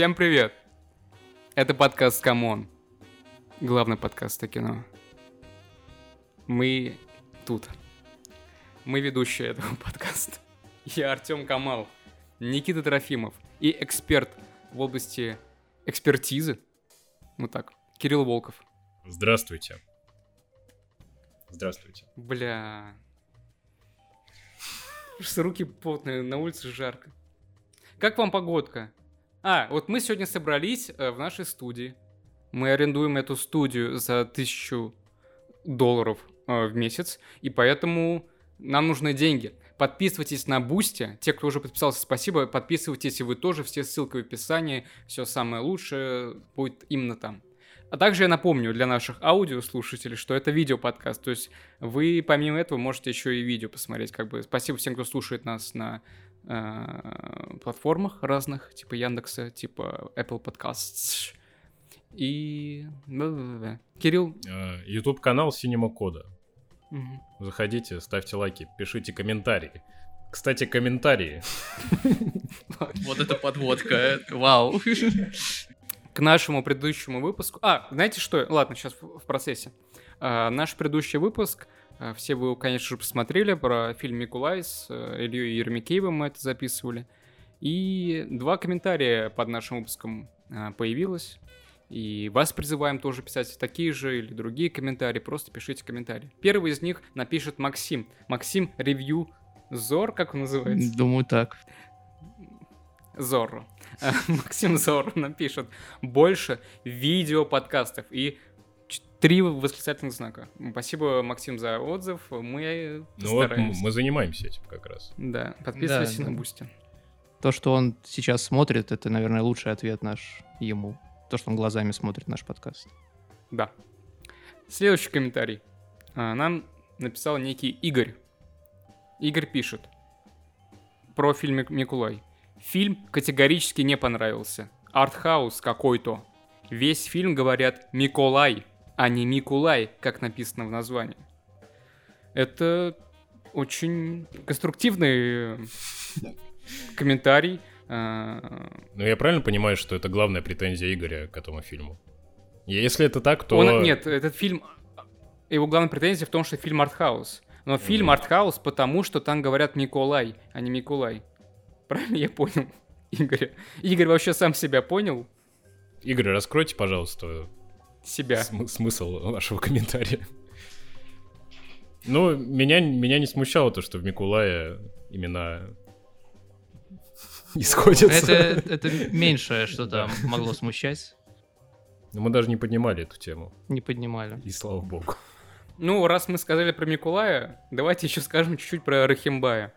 Всем привет! Это подкаст «Камон». Главный подкаст о кино. Мы тут. Мы ведущие этого подкаста. Я Артем Камал, Никита Трофимов и эксперт в области экспертизы. Вот так. Кирилл Волков. Здравствуйте. Здравствуйте. Бля. Руки потные, на улице жарко. Как вам погодка? А, вот мы сегодня собрались э, в нашей студии. Мы арендуем эту студию за тысячу долларов э, в месяц, и поэтому нам нужны деньги. Подписывайтесь на Бусти. Те, кто уже подписался, спасибо. Подписывайтесь, и вы тоже. Все ссылки в описании. Все самое лучшее будет именно там. А также я напомню для наших аудиослушателей, что это видео-подкаст. То есть вы помимо этого можете еще и видео посмотреть. Как бы спасибо всем, кто слушает нас на э, платформах разных, типа Яндекса, типа Apple Podcasts. И... Кирилл, Э, YouTube канал Синема Кода. Мгм. Заходите, ставьте лайки, пишите комментарии. Кстати, комментарии. Вот это подводка, э, вау. к нашему предыдущему выпуску. А, знаете что? Ладно, сейчас в, процессе. Наш предыдущий выпуск, все вы, его, конечно же, посмотрели, про фильм «Микулай» с э, Ильей Ермикеевым мы это записывали. И два комментария под нашим выпуском а, появилось. И вас призываем тоже писать такие же или другие комментарии, просто пишите комментарии. Первый из них напишет Максим. Максим Ревью Зор, как он называется? Думаю, так. Зорро. Э, Максим Зорро напишет больше видео-подкастов и ч- три восклицательных знака. Спасибо, Максим, за отзыв. Мы Ну вот м- стараемся. мы занимаемся этим как раз. Да, подписывайтесь Да, на да. Бусти. То, что он сейчас смотрит, это, наверное, лучший ответ наш ему. То, что он глазами смотрит наш подкаст. Да. Следующий комментарий. А, Нам написал некий Игорь. Игорь пишет про фильм «Мик- Микулай. Фильм категорически не понравился. Артхаус какой-то. Весь фильм говорят Миколай, а не Микулай, как написано в названии. Это очень конструктивный комментарий. А, Ну я правильно понимаю, что это главная претензия Игоря к этому фильму? Если это так, то... Он, нет, этот фильм, его главная претензия в том, что фильм артхаус. Но фильм Мгм. артхаус потому, что там говорят Миколай, а не Микулай. Правильно я понял Игоря? Игорь вообще сам себя понял? Игорь, раскройте, пожалуйста, Себя. см- смысл вашего комментария. Ну, меня, меня не смущало то, что в Микулае имена не сходятся. Это, это меньшее, что там могло смущать. Но мы даже не поднимали эту тему. Не поднимали. И слава богу. Ну, раз мы сказали про Микулая, давайте еще скажем чуть-чуть про Рахимбая.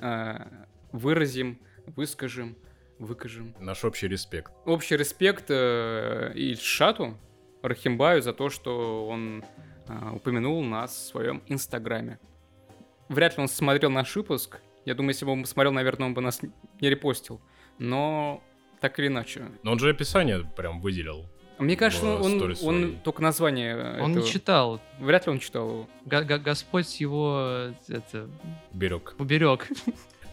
А, Выразим, выскажем, выкажем. Наш общий респект. общий респект э, Ильшату Рахимбаю за то, что он э, упомянул нас в своем инстаграме. Вряд ли он смотрел наш выпуск. Я думаю, если бы он смотрел, наверное, он бы нас не репостил. Но так или иначе. Но он же описание прям выделил. Мне кажется, он, он только название Он не этого- читал. Вряд ли он читал его. Га- Господь его это, Берег. уберег.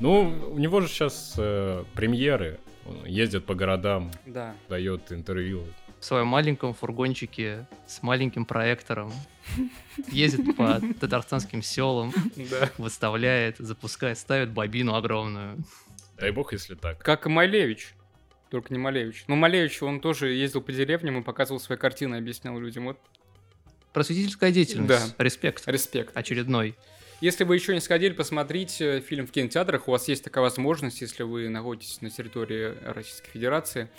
Ну, у него же сейчас премьеры. Он ездит по городам, Да. дает интервью. В своем маленьком фургончике с маленьким проектором. Ездит по татарстанским селам, Да. выставляет, запускает, ставит бобину огромную. Дай бог, если так. Как и Малевич. Только не Малевич. Но Малевич, он тоже ездил по деревням и показывал свои картины, объяснял людям. Вот Просветительская деятельность. Респект. респект. Очередной. Если вы еще не сходили посмотреть фильм в кинотеатрах, у вас есть такая возможность, если вы находитесь на территории Российской Федерации.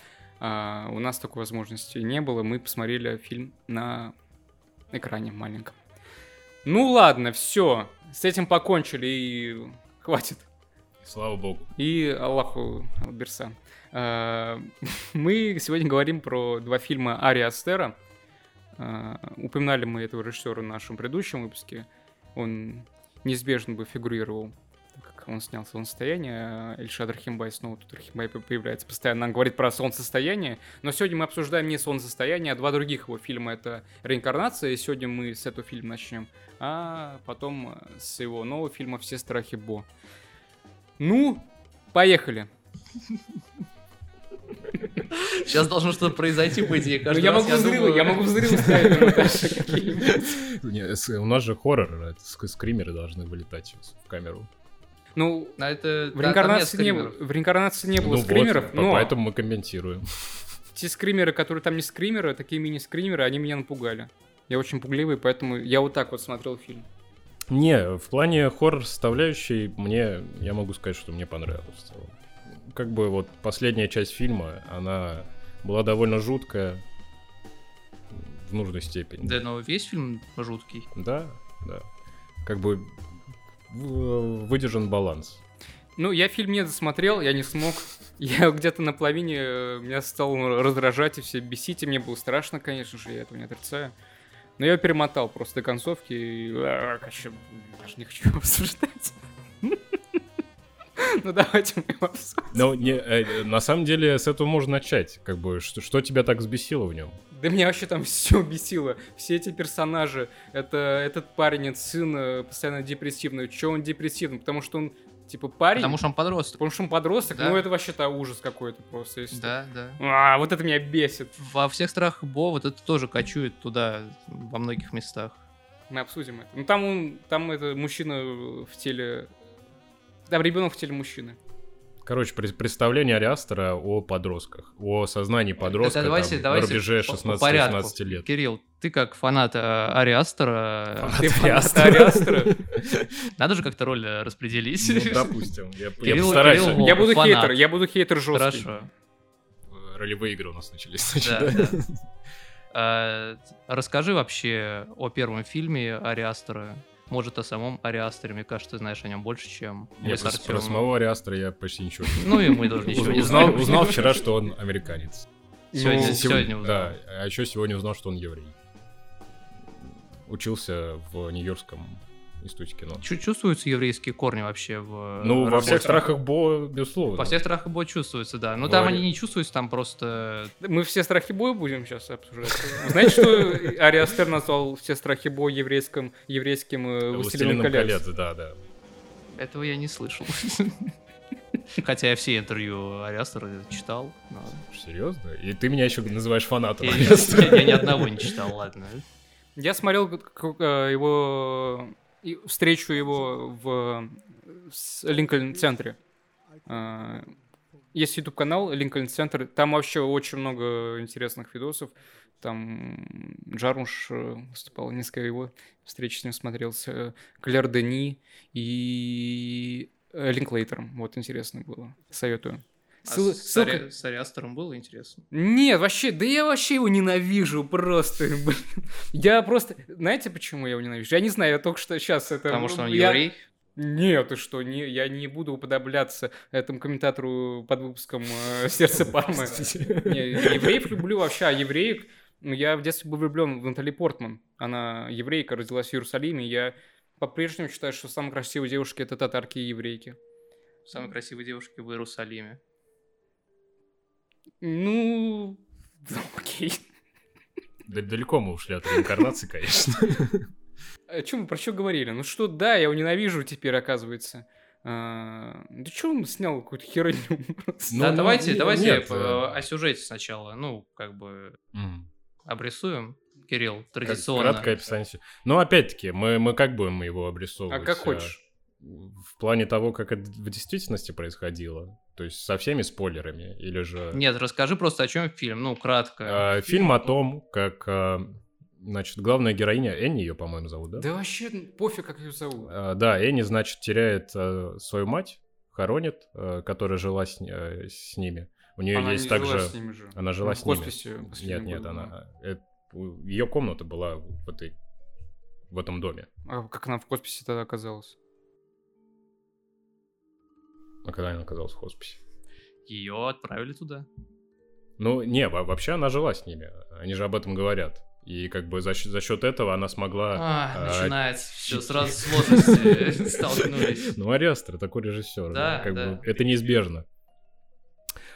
А, у нас такой возможности не было. Мы посмотрели фильм на экране маленьком. Ну ладно, все. С этим покончили и хватит. Слава богу. И Аллаху Берса. А, Мы сегодня говорим про два фильма Ари Астера. А, Упоминали мы этого режиссера в нашем предыдущем выпуске. Он неизбежно бы фигурировал, как он снял «Солнцестояние», Эльшад Рахимбай снова тут Рахимбай по- появляется постоянно. Нам говорит про «Солнцестояние», но сегодня мы обсуждаем не «Солнцестояние», а два других его фильма. Это «Реинкарнация», и сегодня мы с этого фильма начнем, а потом э, с его нового фильма «Все страхи Бо». Ну, поехали. Сейчас должно что-то произойти, по идее, Ну, я раз могу взрывы, думаю- я могу взрывы ставить на монтаже какие-нибудь. Не, с- У нас же хоррор, ск- скримеры должны вылетать в камеру. Ну, А это... в да, реинкарнации не было, скримеров. в реинкарнации не было Ну вот, скримеров, по- но поэтому мы комментируем. те скримеры, которые там не скримеры, такие мини-скримеры, они меня напугали. Я очень пугливый, поэтому я вот так вот смотрел фильм. Не, в плане хоррор составляющей мне, я могу сказать, что мне понравилось в целом. Как бы вот последняя часть фильма, она была довольно жуткая в нужной степени. Да, но весь фильм жуткий. Да, да. Как бы выдержан баланс. Ну, я фильм не досмотрел, я не смог. Я где-то на половине э, меня стал раздражать и все бесить, и мне было страшно, конечно же, я этого не отрицаю. Но я перемотал просто до концовки и... а, короче, даже не хочу обсуждать. Ну, давайте мы его обсудим. Но не, э, на самом деле с этого можно начать. Как бы, что, что тебя так взбесило в нем? Да меня вообще там все бесило. Все эти персонажи. Это этот парень, этот сын э, постоянно депрессивный. Че он депрессивный? Потому что он, типа, парень. Потому что он подросток. Потому что он подросток, Да. ну это вообще-то ужас какой-то просто. если- Да, да. А, вот это меня бесит. Во всех страхах Бо вот это тоже кочует туда во многих местах. Мы обсудим это. Ну там он, там это мужчина в теле... Там ребенок в теле мужчины. Короче, пред- представление Ариастера о подростках, о сознании подростка Это давайте, там, давайте на рубеже по- по порядку. 16-18 лет. Кирилл, ты как фанат э, Ариастера, Фанат Ты фанат Ариастера. Ариастера. надо же как-то роль э, распределить. Ну, допустим. Я, я Кирилл- постараюсь. Кирилл- Я буду фанат. хейтер, я буду хейтер жесткий. Хорошо. Ролевые игры у нас начались. Да, значит, да. А, Расскажи вообще о первом фильме Ариастера. Может, о самом Ариастере. Мне кажется, ты знаешь о нем больше, чем Я про, про самого Ариастера я почти ничего не Ну и мы тоже ничего не знаем. узнал вчера, что он американец. Сегодня- Ну, сегодня узнал. Да, а еще сегодня узнал, что он еврей. Учился в Нью-Йоркском институте кино. Чу- Чувствуются еврейские корни вообще в Ну, во работе? всех страхах Бо, безусловно. Во всех страхах Бо чувствуется, да. Но там Говори. они не чувствуются, там просто... Мы все страхи боя будем сейчас обсуждать. Знаете, что Ариастер назвал все страхи боя еврейским, еврейским э, властелином Властелином колец? да, да. Этого я не слышал. Хотя я все интервью Ариастера читал. но- Серьезно? И ты меня еще называешь фанатом Я, я- я ни одного не читал, ладно. Я смотрел э, его встречу его в с- Линкольн-центре. Э, Есть YouTube канал Линкольн Центр. Там вообще очень много интересных видосов. Там Джармуш э, выступал, несколько его встреч с ним смотрел, с э, Клэр Дени и э, Линклейтером. Вот интересно было. Советую. А Ссыл- с, ссылка- Ари- с Ариастером было интересно? нет, вообще, да я вообще его ненавижу просто. блин. Я просто... Знаете, почему я его ненавижу? Я не знаю, я только что сейчас это... Потому что он я- еврей? Нет, ты что, не, я не буду уподобляться этому комментатору под выпуском э, «Сердце Пармы». Не, евреев люблю вообще, а евреек... Ну, я в детстве был влюблен в Натали Портман. Она еврейка, родилась в Иерусалиме. Я по-прежнему считаю, что самые красивые девушки — это татарки и еврейки. Самой красивой девушки в Иерусалиме. Ну, окей. Да- Далеко мы ушли от реинкарнации, конечно. О чем мы про что говорили? Ну что, да, я его ненавижу теперь, оказывается. А, да что он снял какую-то херню? Ну, да, ну, давайте, не- давайте нет, по- э. о сюжете сначала. Ну, как бы обрисуем. Кирилл, традиционно. Краткое описание. Ну, опять-таки, мы, мы как будем его обрисовывать? А как э, хочешь. В плане того, как это в действительности происходило? То есть со всеми спойлерами? Или же... Нет, расскажи просто, о чем фильм. Ну, кратко. А, Фильм о том, как, а, значит, главная героиня, Энни ее, по-моему, зовут, да? Да вообще пофиг, как ее зовут. А, Да, Энни, значит, теряет а, свою мать, хоронит, а, которая жила с, а, с ними. У нее Она есть не также... жила с ними же. Она жила в с ними. хосписе Нет, нет, году она... ее комната была в, этой, в этом доме. А как она в хосписе тогда оказалась? А когда она оказалась в хосписе? Ее отправили туда. Ну, не, во- вообще она жила с ними. Они же об этом говорят. И как бы за, счет- за счет этого она смогла... А, а, начинается все, сразу сложности столкнулись. Ну, Ариастер, такой режиссер. Да, как да. бы это неизбежно.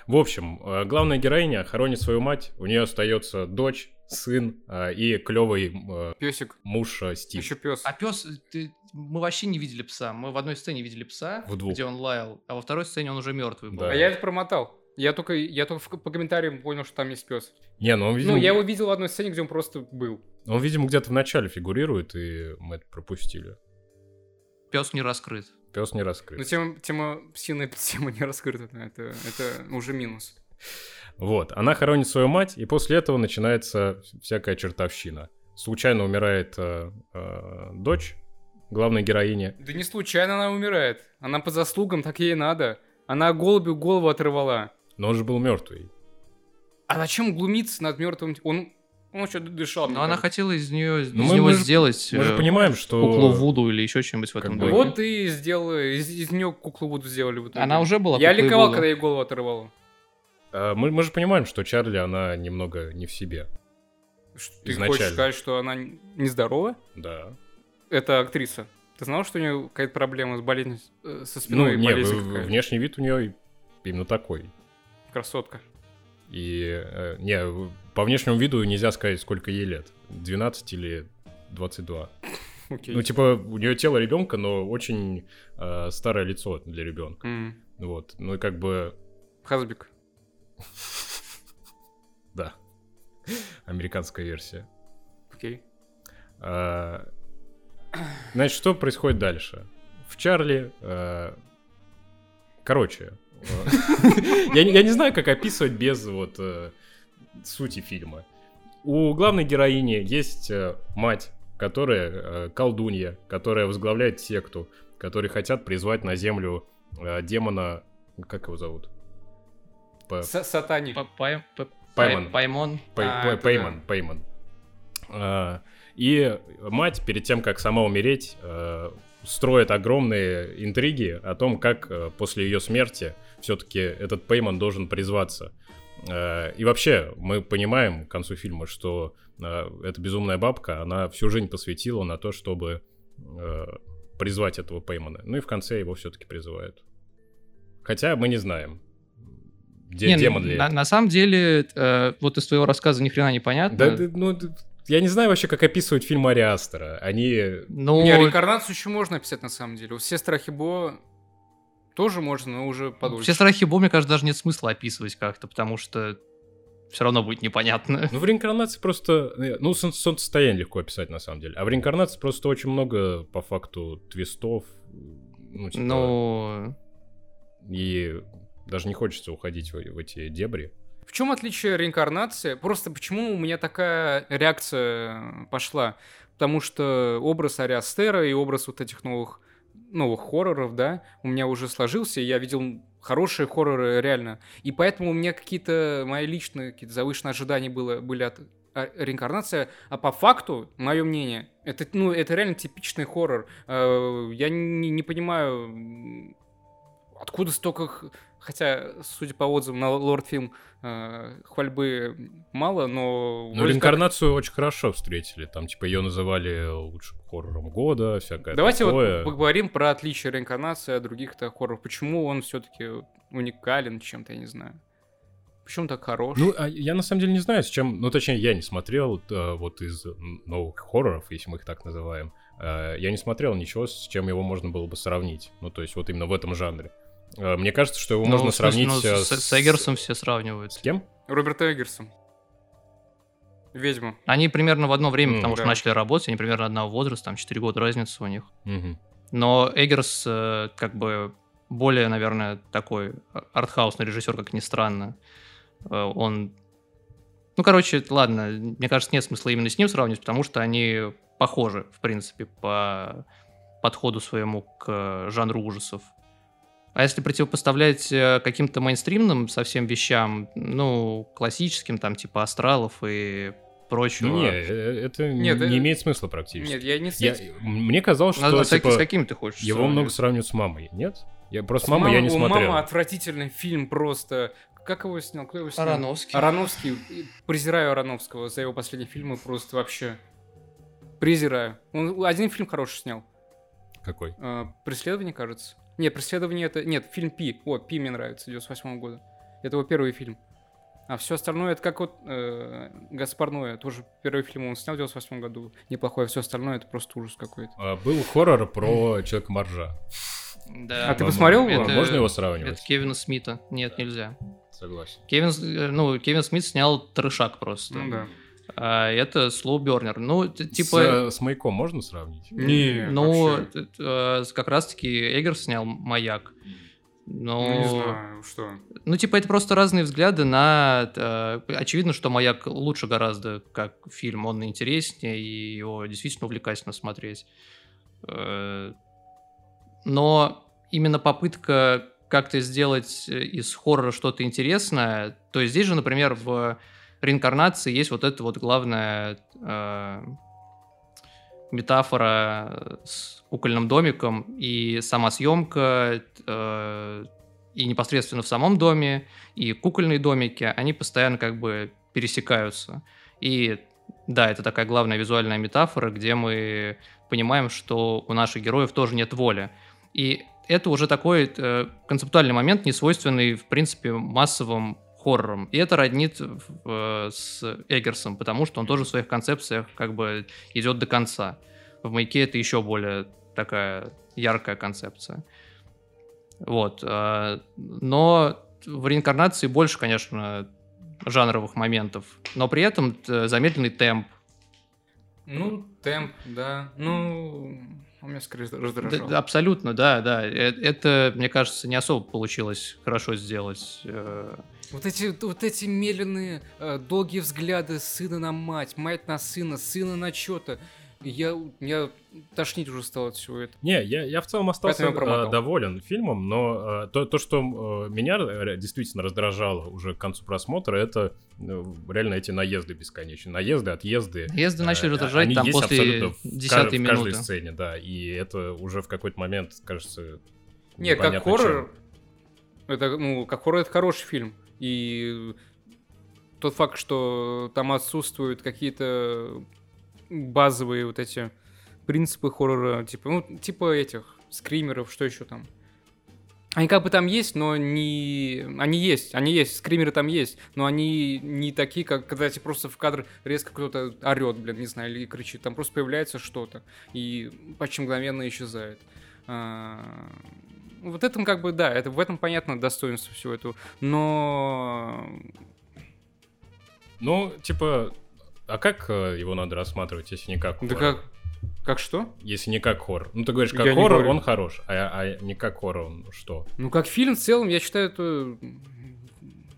В общем, э, главная героиня хоронит свою мать, у нее остается дочь, сын э, и клевый Песик. муж э, Стив. Еще пес. А пес, ты, мы вообще не видели пса. Мы в одной сцене видели пса, В двух. где он лаял, а во второй сцене он уже мертвый был. Да. А я это промотал. Я только, я только по комментариям понял, что там есть пес. Не, ну он, видимо, Ну, я его видел в одной сцене, где он просто был. он, видимо, где-то в начале фигурирует, и мы это пропустили. Пес не раскрыт. Пес не раскрыт. тема, тема псиная тема не раскрыта. Это, это уже минус. Вот, она хоронит свою мать, и после этого начинается всякая чертовщина. Случайно умирает э, э, дочь главной героини. Да не случайно она умирает. Она по заслугам, так ей надо. Она голубю голову оторвала. Но он же был мертвый. А зачем глумиться над мертвым? Он, он что-то дышал. Но она хотела из нее из Ну, мы- него мы же- сделать Мы же э, понимаем, что... куклу Вуду или еще что-нибудь в Как этом бы- духе. Вот и сделали, из, из нее куклу Вуду сделали. в итоге. Она уже была Я ликовал, Вуду. когда ей голову оторвало. э, мы, мы же понимаем, что Чарли, она немного не в себе. Что, Ты Изначально. хочешь сказать, что она нездорова? Да. Это актриса. Ты знал, что у нее какая-то проблема с болезнью э, со Ну, спиной? не, болезнь в- в- какая-то? внешний вид у нее именно такой. Красотка. И, э, не, по внешнему виду нельзя сказать, сколько ей лет. 12 или 22. Окей. Ну, типа, у нее тело ребенка, но очень э, старое лицо для ребенка. М, Вот. Ну и как бы, Хазбик. да. Американская версия. Окей. А, Значит, что происходит дальше? В Чарли... э, Короче, я, не- я не знаю, как описывать без вот э, сути фильма. У главной героини есть э, мать, которая э, колдунья, которая возглавляет секту, которые хотят призвать на землю э, демона... Как его зовут? П- Сатани. П- Пай- П- Паймон. Пай- Паймон. Пей- А, И мать, перед тем, как сама умереть, э, строит огромные интриги о том, как э, после ее смерти все-таки этот Пеймон должен призваться. Э, И вообще, мы понимаем к концу фильма, что э, эта безумная бабка, она всю жизнь посвятила на то, чтобы э, призвать этого Пеймана. Ну и в конце его все-таки призывают. Хотя мы не знаем, где Не, демон ли на, это. на самом деле, э, вот из твоего рассказа ни хрена не понятно. Да, да, ну, я не знаю вообще, как описывать фильм Ари Астера. Они... Ну, Не, реинкарнацию еще можно описать на самом деле. Все страхи Бо тоже можно, но уже подольше. все страхи Бо, мне кажется, даже нет смысла описывать как-то, потому что все равно будет непонятно. Ну, в реинкарнации просто... э, Ну, сон- солнцестояние легко описать, на самом деле. А в реинкарнации просто очень много, по факту, твистов. Ну, типа, Ну, И даже не хочется уходить в, в эти дебри. В чем отличие реинкарнации? Просто почему у меня такая реакция пошла? Потому что образ Ариастера и образ вот этих новых, новых хорроров, да, у меня уже сложился, я видел хорошие хорроры реально. И поэтому у меня какие-то мои личные какие-то завышенные ожидания было, были от а, реинкарнация, а по факту, мое мнение, это, ну, это реально типичный хоррор. Э, Я не, не понимаю, откуда столько... Хотя, судя по отзывам на Лорд Фильм, э, хвальбы мало, но... Ну, вроде как- реинкарнацию очень хорошо встретили. Там, типа, ее называли лучшим хоррором года, всякое Давайте такое. вот поговорим про отличие реинкарнации от других-то хорроров. Почему он все-таки уникален чем-то, я не знаю. Почему так хорош? Ну, а я на самом деле не знаю, с чем... Ну, точнее, я не смотрел э, вот из новых хорроров, если мы их так называем. э, я не смотрел ничего, с чем его можно было бы сравнить. Ну, то есть вот именно в этом жанре. Э, мне кажется, что его ну, можно смысле, сравнить ну, с, с Эггерсом все сравнивают. С кем? Роберт Эггерсон. Ведьма. Они примерно в одно время, М, потому что да. начали работать, они примерно одного возраста, там 4 года разница у них. Мгм. Но Эггерс э, как бы более, наверное, такой артхаусный режиссер, как ни странно. Он... Ну, короче, ладно, мне кажется, нет смысла именно с ним сравнивать, потому что они похожи, в принципе, по подходу своему к жанру ужасов. А если противопоставлять э, каким-то мейнстримным совсем вещам, ну, классическим, там, типа астралов и прочего... Ну, не, э, это Нет, не э, имеет смысла практически. Нет, я не с Я-. Мне казалось, что с, типа, с какими ты хочешь его сравнивать? много сравнивают с мамой. Нет? Я просто С маму я не у смотрел. Мама отвратительный фильм просто. Как его снял? Кто его снял? Ароновский. Ароновский. Презираю Ароновского за его последние фильмы просто вообще. Презираю. Он один фильм хороший снял. Какой? Э, Преследование, кажется. Нет, преследование это. Нет, фильм Пи. О, Пи мне нравится, 98 года. Это его первый фильм. А все остальное это как вот э, Гаспар Ноэ, тоже первый фильм он снял в 98 году. Неплохой, а все остальное это просто ужас какой-то. А, Был хоррор про человека моржа. Да. А ты посмотрел его? Это- Можно его сравнивать? Это Кевина Смита. Нет, нельзя. Согласен. Кевин, э, ну, Кевин Смит снял трешак просто. Ну да. А это Slow Burner. Ну, С, типа... э, с маяком можно сравнить? Не, Ну, э, как раз-таки Эггер снял «Маяк». Но... Ну, не знаю, что. Ну, типа, это просто разные взгляды на... э, очевидно, что «Маяк» лучше гораздо как фильм, он интереснее, и его действительно увлекательно смотреть. Э, Но именно попытка как-то сделать из хоррора что-то интересное, то есть здесь же, например, в реинкарнации есть вот эта вот главная э, метафора с кукольным домиком и сама съемка, э, и непосредственно в самом доме, и кукольные домики, они постоянно как бы пересекаются. И да, это такая главная визуальная метафора, где мы понимаем, что у наших героев тоже нет воли. И это уже такой э, концептуальный момент, не свойственный, в принципе, массовым хоррорам. И это роднит э, с Эггерсом, потому что он тоже в своих концепциях как бы идет до конца. В «Маяке» это еще более такая яркая концепция. Вот. э, Но в реинкарнации больше, конечно, жанровых моментов. Но при этом э, замедленный темп. Ну, темп, да. Ну, он меня скорее раздражал. да, абсолютно, да, да. Э- Это, мне кажется, не особо получилось хорошо сделать. Э, Вот эти, вот эти медленные, э, долгие взгляды сына на мать, мать на сына, сына на что-то. Я, меня тошнить уже стало от всего этого. Не, я, я в целом остался я э, доволен фильмом, но э, то, то, что э, меня действительно раздражало уже к концу просмотра, это э, реально эти наезды бесконечные. Наезды, отъезды. Наезды начали раздражать там есть после десятой в каждой минуты. сцене, да. И это уже в какой-то момент, кажется, Не, как хоррор, чем. это, ну, как хоррор это хороший фильм. И тот факт, что там отсутствуют какие-то базовые вот эти принципы хоррора, типа, ну, типа этих скримеров, что еще там. Они как бы там есть, но не... Они есть, они есть, скримеры там есть, но они не такие, как когда тебе просто в кадр резко кто-то орет, блин, не знаю, или кричит. Там просто появляется что-то и почти мгновенно исчезает. А, Вот этом как бы, да, это в этом понятно достоинство всего этого, но... Ну, типа, а как э, его надо рассматривать, если не как Да хоррор? как... Как что? Если не как хоррор. Ну, ты говоришь, как Я хоррор, он хорош, а, а не как хоррор, он что? Ну, как фильм в целом, я считаю, это...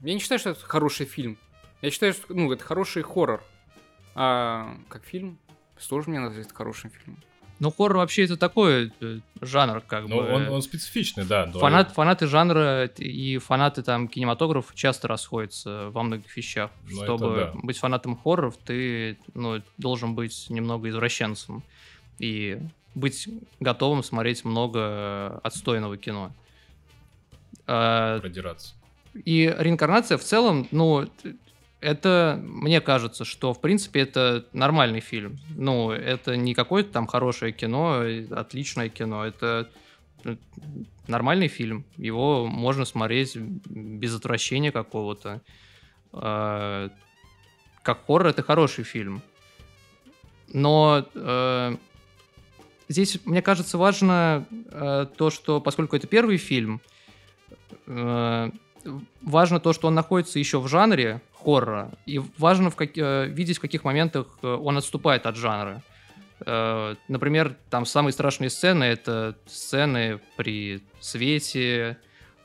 Я не считаю, что это хороший фильм. Я считаю, что, ну, это хороший хоррор. А как фильм, сложно мне назвать это хорошим фильмом. Ну, хоррор вообще это такой э, жанр, как Ну, бы. он, он специфичный, да. Фанат, фанаты жанра и фанаты там кинематографа часто расходятся во многих вещах. Ну, это Чтобы да. быть фанатом хорроров, ты ну, должен быть немного извращенцем и быть готовым смотреть много отстойного кино. А, Продираться. И реинкарнация в целом, ну, это, мне кажется, что, в принципе, это нормальный фильм. Ну, это не какое-то там хорошее кино, отличное кино. Это э, нормальный фильм. Его можно смотреть без отвращения какого-то. А, Как хоррор, это хороший фильм. Но э, здесь, мне кажется, важно э, то, что поскольку это первый фильм, э, важно то, что он находится еще в жанре хоррора, и важно в как- э, видеть, в каких моментах э, он отступает от жанра. Э, Например, там самые страшные сцены — это сцены при свете,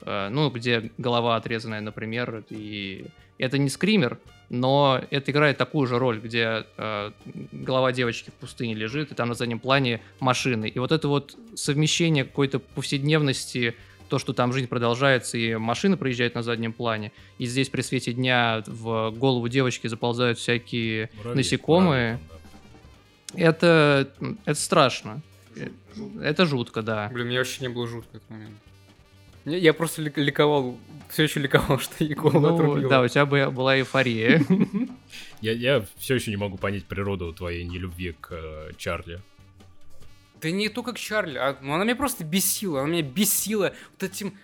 ну, где голова отрезанная, например, и это не скример, но это играет такую же роль, где э, голова девочки в пустыне лежит, и там на заднем плане машины. И вот это вот совмещение какой-то повседневности, то, что там жизнь продолжается, и машина проезжает на заднем плане, и здесь при свете дня в голову девочки заползают всякие Муравей, насекомые. муравей, Это, это страшно. Э, Это жутко, да. Блин, мне вообще не было жутко в этот момент. Я, просто лик- ликовал, все еще ликовал, что Якова Ну, отрубила. да, у тебя бы- была эйфория. Я, я все еще не могу понять природу твоей нелюбви к э, Чарли. Да не то, как Чарли, а, ну, она меня просто бесила, она меня бесила вот этим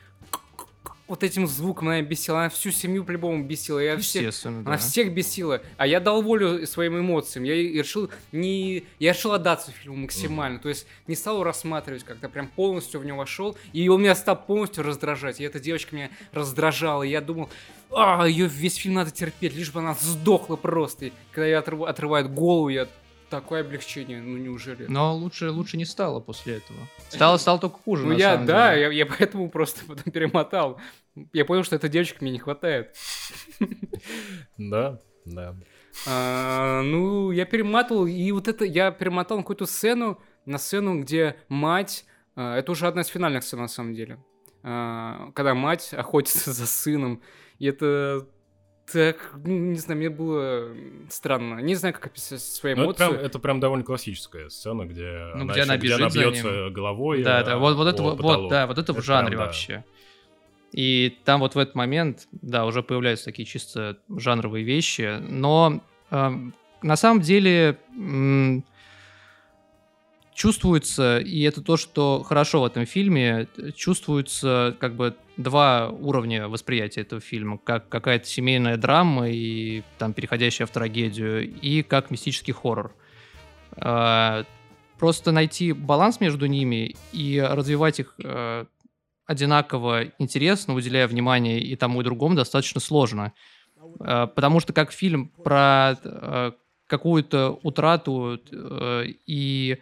вот этим звуком она бесила, она всю семью по-любому бесила, я всех, да. она всех бесила, а я дал волю своим эмоциям, я решил не, я решил отдаться фильму максимально, то есть не стал его рассматривать как-то, прям полностью в него вошел, и он меня стал полностью раздражать, и эта девочка меня раздражала, и я думал, а, ее весь фильм надо терпеть, лишь бы она сдохла просто, и когда я отрыв- отрывает голову, я такое облегчение, ну неужели? Но лучше, лучше не стало после этого. Стало, стало только хуже, Ну на я, самом да, деле. я, я поэтому просто потом перемотал. Я понял, что этой девочки мне не хватает. Да, да. А, ну, я перематывал, и вот это, я перемотал на какую-то сцену, на сцену, где мать, а, это уже одна из финальных сцен на самом деле, А, когда мать охотится за сыном, и это так, не знаю, мне было странно. Не знаю, как описать свои Ну, это, эмоции. прям, это прям довольно классическая сцена, где, Ну, она, где она ещё- где она бежит за бьется головой. Да, э, да, вот, вот это вот, да, вот это, в Это жанре прям, да. вообще. И там вот в этот момент, да, уже появляются такие чисто жанровые вещи, но эм, на самом деле м, чувствуется, и это то, что хорошо в этом фильме, э, чувствуется как бы два уровня восприятия этого фильма, как какая-то семейная драма и там переходящая в трагедию, и как мистический хоррор. А, Просто найти баланс между ними и развивать их э, одинаково интересно, уделяя внимание и тому, и другому, достаточно сложно. Э, Потому что как фильм про какую-то утрату и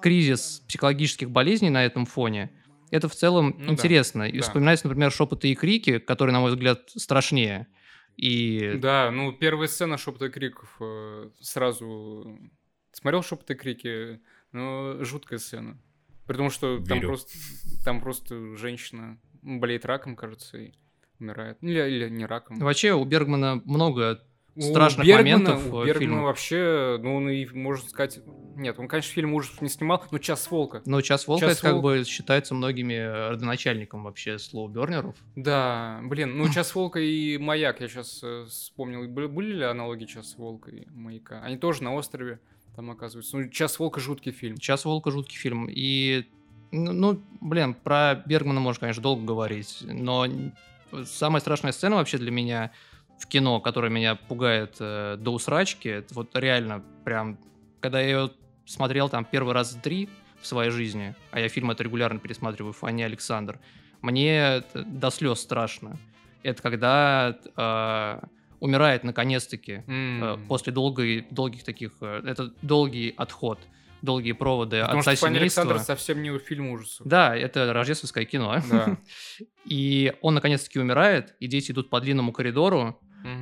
кризис психологических болезней на этом фоне, это в целом Ну да, интересно. И да. вспоминается, например, «Шепоты и крики», которые, на мой взгляд, страшнее. И Да, ну первая сцена шепота и криков э, сразу смотрел шепоты и крики, ну жуткая сцена. Потому что там просто там просто женщина болеет раком, кажется, и умирает. Ну, Или, или не раком. вообще у Бергмана много У страшных Бергмана- моментов У в Бергмана фильмах. вообще, ну он и можно сказать, нет, он конечно фильм ужасов не снимал, но час волка. Но «Час волка» «Час это как волка». бы считается многими э, родоначальником вообще слоубернеров. Да, блин, ну час волка и маяк, я сейчас вспомнил, были, были ли аналоги час волка и маяка? Они тоже на острове там оказываются. Ну час волка жуткий фильм. «Час волка» жуткий фильм. И, ну, ну, блин, про Бергмана можно, конечно, долго говорить, но самая страшная сцена вообще для меня в кино, которая меня пугает э, до усрачки, это вот реально прям, когда я ее смотрел там первый раз три в своей жизни, а я фильм это регулярно пересматриваю, Фанни Александр, мне до слез страшно. Это когда э, умирает наконец-таки М. э, после долгой, долгих таких... э, Это долгий отход, долгие проводы Потому отца что семейства. Александр совсем не фильм ужасов. Да, это рождественское кино. Да. И он наконец-таки умирает, и дети идут по длинному коридору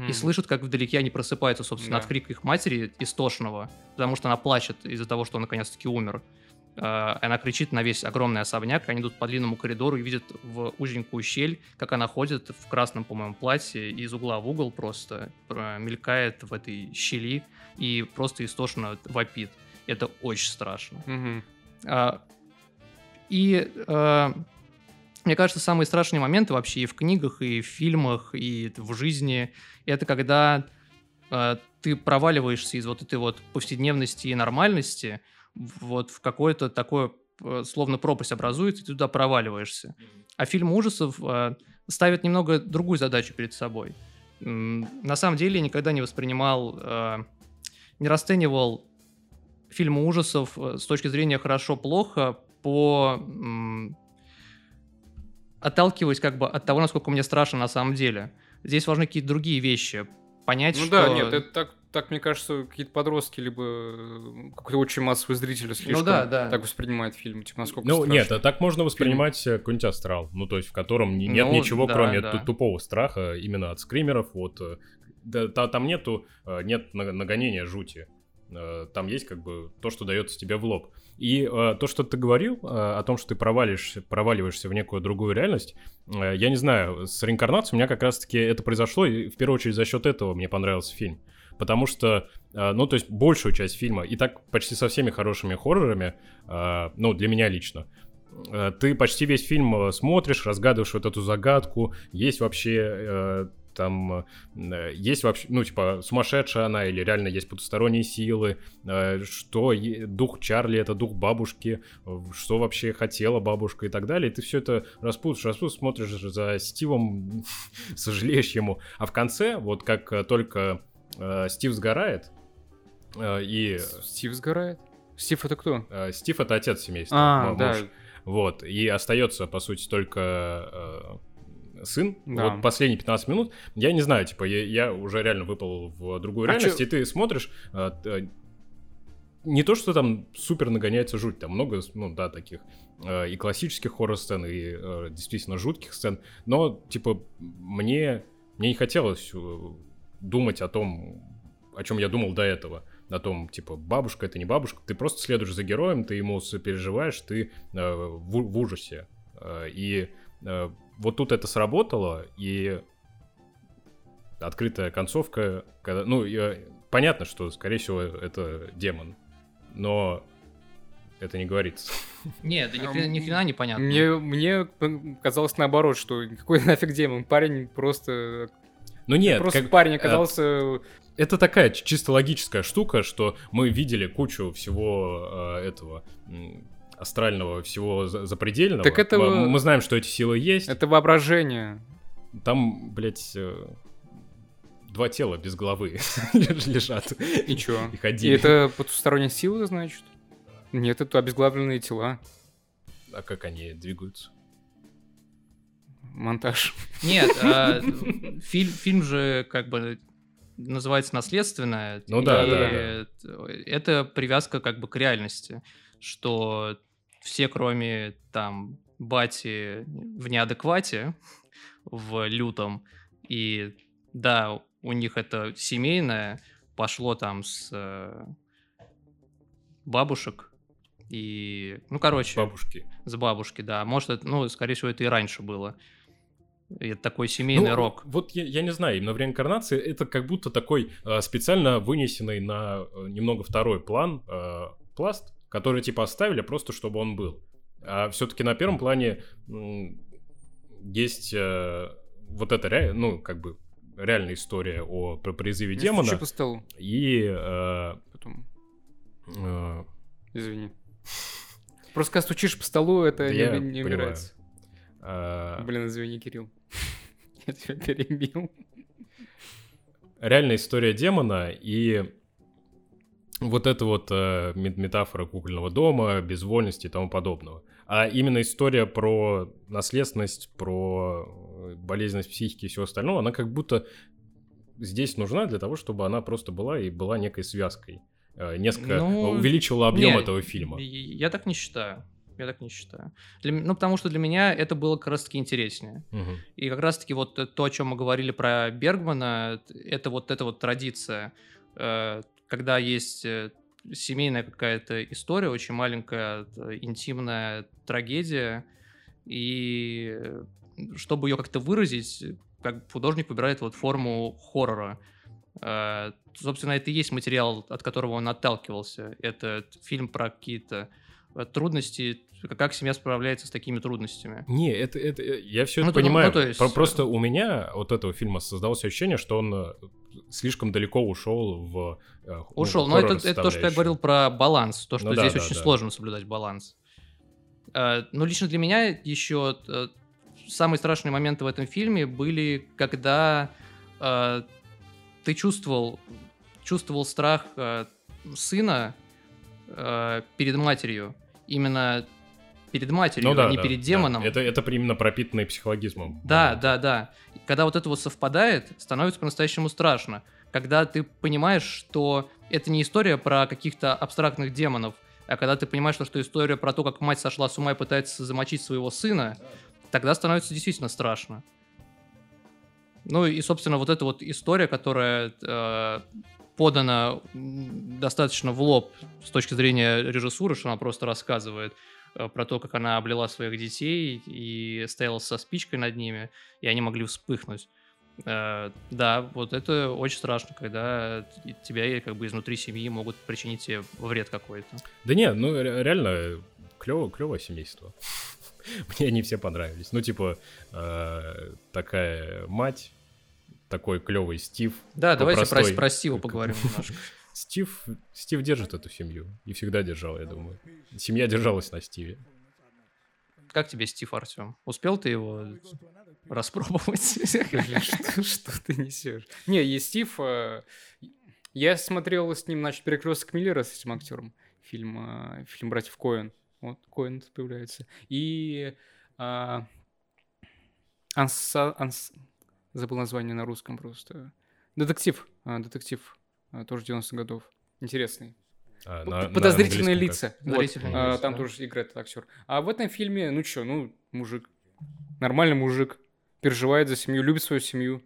И слышат, как вдалеке они просыпаются, собственно, Да. от крика их матери истошного, потому что она плачет из-за того, что он наконец-таки умер. Э, Она кричит на весь огромный особняк, они идут по длинному коридору и видят в узенькую щель, как она ходит в красном, по-моему, платье, из угла в угол просто э, мелькает в этой щели и просто истошно вопит. Это очень страшно. А, И э, мне кажется, самые страшные моменты вообще и в книгах, и в фильмах, и в жизни, это когда э, ты проваливаешься из вот этой вот повседневности и нормальности, вот в какое-то такое, э, словно пропасть образуется, и ты туда проваливаешься. А фильм ужасов э, ставит немного другую задачу перед собой. На самом деле я никогда не воспринимал, э, не расценивал фильмы ужасов э, с точки зрения хорошо-плохо по м, отталкиваясь как бы от того, насколько мне страшно на самом деле. Здесь важны какие-то другие вещи. Понять, Ну что... да, нет, это так, так, мне кажется, какие-то подростки, либо э, какой-то очень массовый зритель слишком Ну да, да. так воспринимает фильм, типа, насколько Ну, страшно. нет, а так можно воспринимать э, какой-нибудь астрал. Ну, то есть, в котором не- нет Ну, ничего, да, кроме да. ту- тупого страха именно от скримеров. Вот, э, да, та- там нету, нет на- нагонения жути. Э, Там есть как бы то, что дается тебе в лоб. И э, то, что ты говорил э, о том, что ты провалишь, проваливаешься в некую другую реальность, э, я не знаю, с реинкарнацией у меня как раз-таки это произошло, и в первую очередь за счет этого мне понравился фильм. Потому что, э, ну, то есть большую часть фильма, и так почти со всеми хорошими хоррорами, э, ну, для меня лично, э, ты почти весь фильм э, смотришь, разгадываешь вот эту загадку, есть вообще э, там э, есть вообще, ну, типа, сумасшедшая она или реально есть потусторонние силы, э, что дух Чарли — это дух бабушки, э, что вообще хотела бабушка и так далее. И ты все это распутаешь, распутаешь, смотришь за Стивом, сожалеешь ему. А в конце, вот как только Стив сгорает, и Стив сгорает? Стив это кто? Стив — это отец семейства. А, да. Вот, и остается, по сути, только сын. Да. Вот последние 15 минут, я не знаю, типа, я, я уже реально выпал в другую А реальность, чё- и ты смотришь, э, э, не то, что там супер нагоняется жуть, там много, ну да, таких э, и классических хоррор-сцен, и э, действительно жутких сцен, но, типа, мне, мне не хотелось э, думать о том, о чем я думал до этого о том, типа, бабушка это не бабушка, ты просто следуешь за героем, ты ему сопереживаешь, ты э, в, в ужасе. Э, и вот тут это сработало, и открытая концовка, когда, ну, я- понятно, что, скорее всего, это демон, но это не говорится. Нет, да ни хрена, ни хрена непонятно. Мне, мне казалось наоборот, что какой нафиг демон. Парень просто... Ну нет, просто как- парень э, оказался... это такая чисто логическая штука, что мы видели кучу всего э, этого астрального, всего за- запредельного. Так это- мы, мы знаем, что эти силы есть. Это воображение. Там, блядь, э, два тела без головы лежат. И чё? И И ходили. это потусторонняя сила, значит? Нет, это обезглавленные тела. А как они двигаются? Монтаж. Нет, а, фильм, фильм же как бы называется «Наследственное». Ну да, и да, Это привязка как бы к реальности, что все, кроме там Бати в неадеквате в лютом, и да, у них это семейное, пошло там с э, бабушек, и, ну, короче, Бабушки. с бабушки, да. Может, это, ну, скорее всего, это и раньше было. Это такой семейный Ну, рок. Вот я, я не знаю, именно в реинкарнации это как будто такой э, специально вынесенный на э, немного второй план э, пласт, который типа оставили просто, чтобы он был. А все-таки на первом плане есть э, вот эта, ре- ну, как бы реальная история о про призыве Не демона. стучи по столу. И э, Потом, э, извини. Просто когда стучишь по столу, это не, Я не понимаю. убирается. э, Блин, извини, Кирилл. Я тебя перебил. реальная история демона и вот эта вот э, мет- метафора кукольного дома, безвольности и тому подобного. А именно история про наследственность, про э, болезненность психики и всего остального, она как будто здесь нужна для того, чтобы она просто была и была некой связкой. Э, несколько Ну, увеличила объем не, этого фильма. Я так не считаю. Я так не считаю. Для ну, потому что для меня это было как раз-таки интереснее. Мгм. И как раз-таки вот то, о чем мы говорили про Бергмана, это вот эта вот традиция, э, когда есть э, семейная какая-то история, очень маленькая, э, интимная трагедия, и э, чтобы ее как-то выразить, как художник выбирает вот форму хоррора. Э, Собственно, это и есть материал, от которого он отталкивался. Это фильм про какие-то э, трудности, как семья справляется с такими трудностями. Не, это, это э, я все Ну, это то- ну, понимаю. ну, то есть, э, Просто у меня от этого фильма создалось ощущение, что он э, слишком далеко ушел в э, ну, Ушел. Но это, это то, что я говорил про баланс. То, что Ну здесь да, очень да. сложно соблюдать баланс. Но лично для меня еще самые страшные моменты в этом фильме были, когда ты чувствовал, чувствовал страх сына перед матерью. Именно перед матерью, Ну да, а не да, перед да. демоном. Это, это именно пропитанный психологизмом. Да, да, да. Когда вот это вот совпадает, становится по-настоящему страшно. Когда ты понимаешь, что это не история про каких-то абстрактных демонов, а когда ты понимаешь, что, что история про то, как мать сошла с ума и пытается замочить своего сына, тогда становится действительно страшно. Ну и, собственно, вот эта вот история, которая э, подана достаточно в лоб с точки зрения режиссуры, что она просто рассказывает про то, как она облила своих детей и стояла со спичкой над ними, и они могли вспыхнуть. Э, да, вот это очень страшно, когда тебя как бы изнутри семьи могут причинить тебе вред какой-то. Да не, ну ре- реально клево, клевое семейство. Мне они все понравились. Ну, типа, э, такая мать, такой клевый Стив. Да, давайте про, про Стива поговорим немножко. Стив, Стив держит эту семью. И всегда держал, я думаю. Семья держалась на Стиве. Как тебе Стив, Артем? Успел ты его распробовать? Что, ты несешь? Не, и Стив... э, Я смотрел с ним, значит, «Перекресток Миллера» с этим актером. Фильм, э, фильм «Братьев Коэн». Вот, Коэн тут появляется. И... а, Анса... Анс- Забыл название на русском просто. Детектив. а, Детектив. А, Тоже 90-х годов. Интересный. А, на- Подозрительные лица. Вот, а, Там да. тоже играет этот актер. А в этом фильме, ну чё, ну, мужик. Нормальный мужик. Переживает за семью, любит свою семью.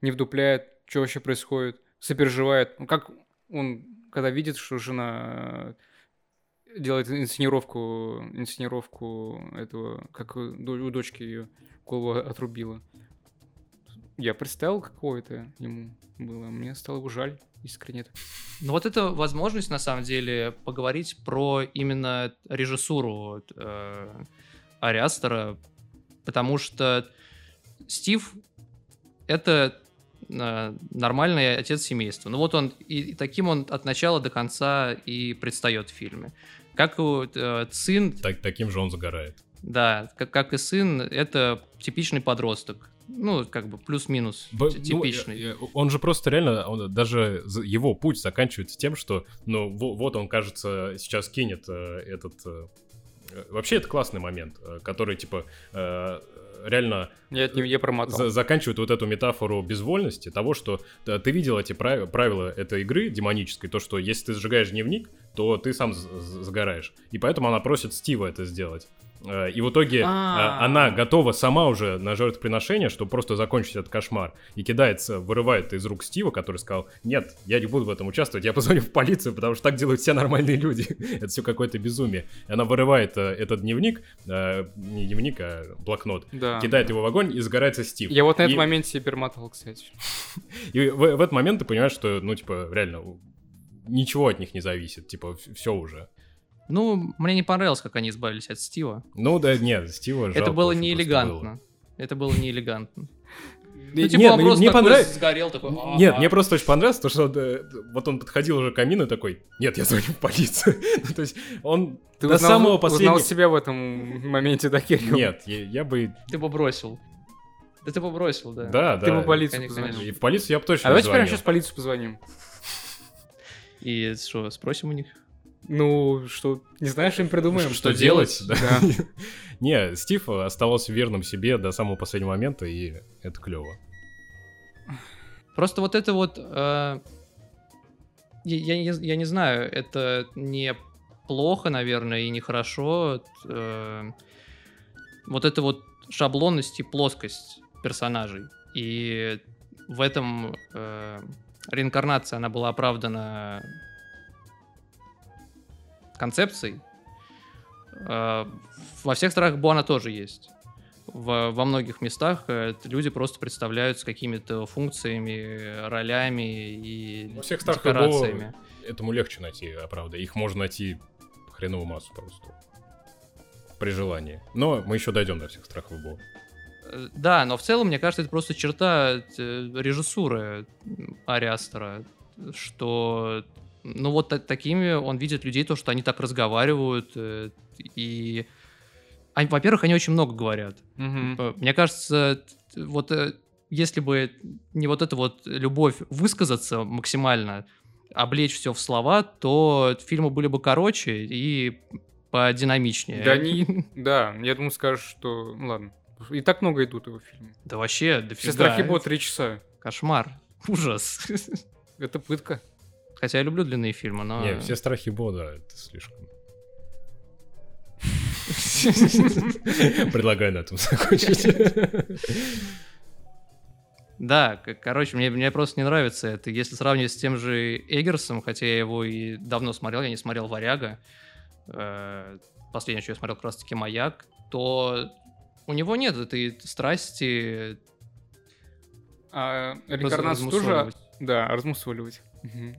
Не вдупляет, что вообще происходит. Сопереживает. Ну, как он, когда видит, что жена э, делает инсценировку, инсценировку этого, как у дочки ее голову отрубила. Я представил, какое это ему было. Мне стало его жаль, искренне. Ну вот это возможность, на самом деле, поговорить про именно режиссуру э, Ари Астера, потому что Стив — это э, нормальный отец семейства. Ну вот он, и, и таким он от начала до конца и предстает в фильме. Как и э, сын, Так- таким же он загорает. да, как, как и сын, это типичный подросток. Ну, как бы плюс-минус Б- ну, типичный. э, он же просто реально, он даже его путь заканчивается тем, что, ну, во- вот он, кажется, сейчас кинет э, этот... Вообще, это классный момент, э, который, типа, э, реально от него- я промотал. за- заканчивает вот эту метафору безвольности, того, что ты видел эти прави- правила этой игры демонической, то, что если ты сжигаешь дневник, то ты сам сгораешь. И поэтому она просит Стива это сделать. Э, И в итоге э, А. она готова сама уже на жертвоприношение, чтобы просто закончить этот кошмар. И кидается, вырывает из рук Стива, который сказал, нет, я не буду в этом участвовать, я позвоню в полицию, потому что так делают все нормальные люди. Это все какое-то безумие. И она вырывает э, этот дневник, не дневник, а блокнот, Да. кидает его в огонь и загорается Стив. Я вот на И- этом моменте перемотал, кстати. И в, в этот момент ты понимаешь, что, ну, типа, реально, ничего от них не зависит, типа, все уже. Ну, мне не понравилось, как они избавились от Стива. Ну, да, нет, Стива Это жалко было очень не просто элегантно. Это было не элегантно. было. Ну, Не- типа, нет, мне, мне такой понравилось... сгорел, такой... «А, Нет, а». мне просто очень понравилось, то, что э, вот он подходил уже к камину такой, нет, я звоню в полицию. Ну, то есть он Ты до узнал, самого узнал последнего... себя в этом моменте, да, Кирилл? Нет, я, я бы... Ты бы бросил. Да ты бы бросил, да. Да, Ты да. бы в полицию конечно, позвонил. конечно. И в полицию я бы точно А давайте прямо сейчас в полицию позвоним. И что, спросим у них? Ну, что, не знаешь, им придумаем. Что делать? Да. Да. Не, Стив оставался верным себе до самого последнего момента, и это клево. Просто вот это вот... э, я, я не- я не знаю, это не плохо, наверное, и нехорошо. э, вот это вот шаблонность и плоскость персонажей. И в этом э, реинкарнация, она была оправдана концепцией. Э, во всех странах Бо она тоже есть. В- во многих местах э, люди просто представляются какими-то функциями, ролями и Во всех странах декорациями. Этому легче найти, а правда. Их можно найти хреновую массу просто. При желании. Но мы еще дойдем до всех страхов Бо. Э, Да, но в целом, мне кажется, это просто черта режиссуры м, Ари Астера, что, ну вот та- такими он видит людей, то, что они так разговаривают, э, и, они- во-первых, они очень много говорят. Э, Мне кажется, вот э, если бы не вот эта вот любовь высказаться максимально, облечь все в слова, то фильмы были бы короче и подинамичнее. Да они, да, я думаю, скажешь, что, ну ладно. И так много идут его фильмы. Да вообще, Все дофига. страхи Бо три часа. Кошмар. Ужас. Это пытка. Хотя я люблю длинные фильмы, но... Не, все страхи Бо, да, это слишком. Предлагаю на этом закончить. Да, короче, мне, мне просто не нравится это. Если сравнивать с тем же Эггерсом, хотя я его и давно смотрел, я не смотрел «Варяга», э, последнее, что я смотрел, как раз-таки «Маяк», то у него нет этой страсти А раз- реинкарнацию тоже... Да, размусоливать.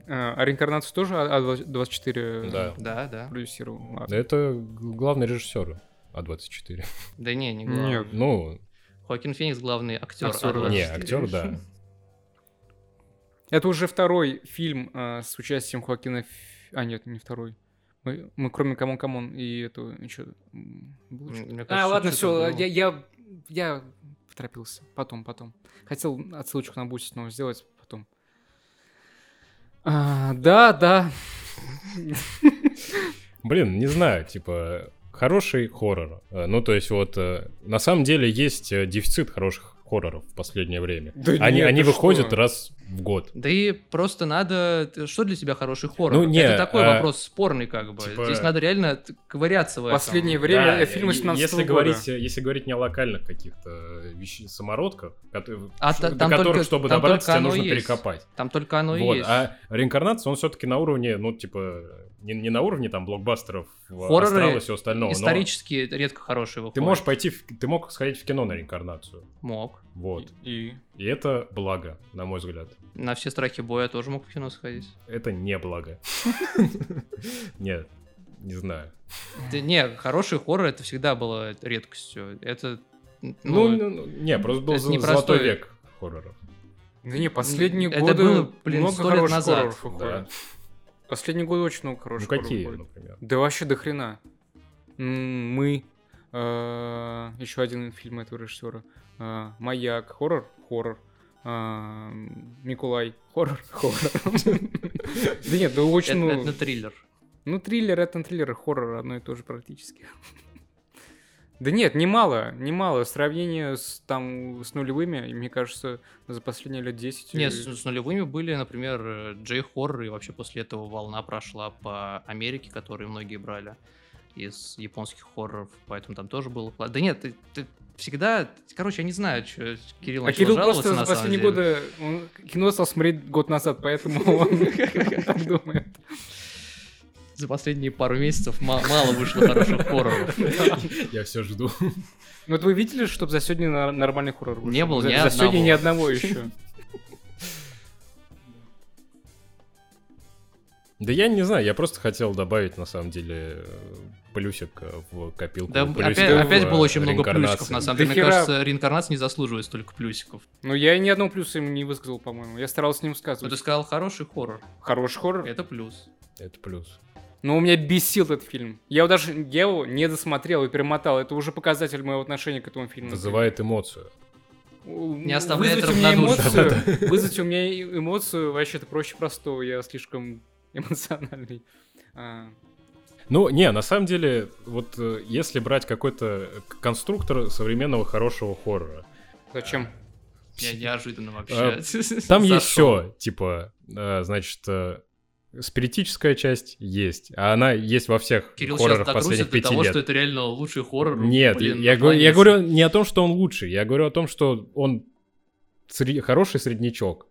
А а реинкарнацию тоже А24 Да. Да, да. продюсировал? Ладно. Это главный режиссер А24. Да не, не главный. Нет. Ну, Хоакин Феникс главный актер. Актер, а да. не, 24. актер, да. Это уже второй фильм а, с участием Хоакина... Ф- А, нет, не второй. Мы, мы кроме Камон Камон и эту... Еще... А, кажется, ладно, что-то все, я, я, я поторопился. Потом, потом. Хотел отсылочку на Бусти, но сделать. А, да, да. Блин, не знаю, типа, хороший хоррор. Э, Ну, то есть вот, э, на самом деле есть э, дефицит хороших хорроров в последнее время. Да Они, нет, они выходят что? раз в год. Да и просто надо... Что для тебя хороший хоррор? Ну, не, это такой а, вопрос спорный, как бы. типа- Здесь надо реально ковыряться в этом. Последнее время Да, э, фильмы и- 17 если года. говорить, э, если говорить не о локальных каких-то э, вещ- самородках, которые, А до там которых, только- чтобы там добраться, тебе нужно есть. перекопать. Там только оно и Вот, есть. а реинкарнация, он все-таки на уровне, ну, типа, не, не на уровне там блокбастеров, в Хорроры Астрала и всего остального, но Исторически редко хорошие выходят. ты можешь пойти, в- ты мог сходить в кино на реинкарнацию. Мог. Вот. И... И это благо, на мой взгляд. На все страхи боя тоже мог в кино сходить. Это не благо. Нет, не знаю. Да не, хороший хоррор это всегда было редкостью. Это... Ну, Ну, ну, ну, не, просто был золотой век хорроров. Да не, последние Это годы было, блин, много сто лет хороших назад. хорроров Да. выходит. Последние годы очень много Ну хороших какие, хорроров выходит. например? Да вообще до хрена. Мы, еще один фильм этого режиссера. э, Маяк, хоррор, хоррор. э, Николай, хоррор, хоррор. Да нет, да очень, ну, это триллер. ну триллер, это триллер, хоррор одно и то же практически. Да нет, немало, немало. Сравнение с, там, с нулевыми, мне кажется, за последние лет 10... Нет, э, с, с нулевыми были, например, э, Джей Хоррор, и вообще после этого волна прошла по Америке, которые многие брали из японских хорроров, поэтому там тоже было... Да нет, ты, ты всегда... Короче, я не знаю, что Кирилл А начал Кирилл жаловаться, просто на самом последние деле. годы он кино стал смотреть год назад, поэтому он так думает. За последние пару месяцев ма- мало вышло хороших хорроров. Я все жду. Ну вот вы видели, чтобы за сегодня нормальный хоррор вышел? Не было ни За сегодня одного. ни одного еще. Да я не знаю, я просто хотел добавить, на самом деле, плюсик в копилку. Да, опять, опять было очень много плюсиков, на самом Да деле. Мне хера. кажется, реинкарнация не заслуживает столько плюсиков. Ну я ни одного плюса ему не высказал, по-моему. Я старался не Но ты высказывать. сказал хороший хоррор. Хороший хоррор. Это плюс. Это плюс. Но у меня бесил этот фильм. Я его даже я его не досмотрел и перемотал. Это уже показатель моего отношения к этому фильму. Вызывает эмоцию. Не оставляет вызвать у меня равнодушным. эмоцию, вызвать у меня э- эмоцию вообще-то проще простого. Я слишком эмоциональный. А, Ну, не, на самом деле, вот э, если брать какой-то конструктор современного хорошего хоррора, Зачем? Я неожиданно вообще. А, там есть все, типа, э, значит, э, спиритическая часть есть, а она есть во всех Кирилл сейчас хоррорах последних пяти того, лет. что это реально лучший хоррор. Нет, блин, я, говорю, я говорю не о том, что он лучший, я говорю о том, что он сре- хороший среднячок.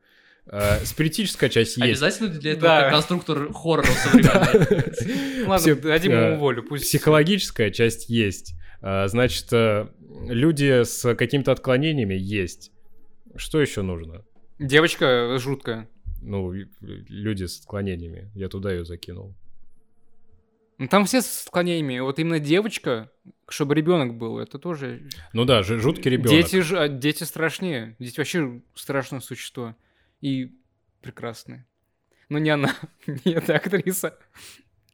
Э, спиритическая часть есть. Обязательно для этого Да. как конструктор хорроров современных? Ладно, дадим э, ему волю. Пусть... Психологическая часть есть. А, Значит, э, люди с какими-то отклонениями есть. Что еще нужно? Девочка жуткая. Ну, люди с отклонениями. Я туда ее закинул. Ну, там все с отклонениями. Вот именно девочка, чтобы ребенок был, это тоже... Ну да, ж- жуткий ребенок. Дети, ж- а, дети страшнее. Дети вообще страшное существо. И прекрасные. Но не она, не эта актриса.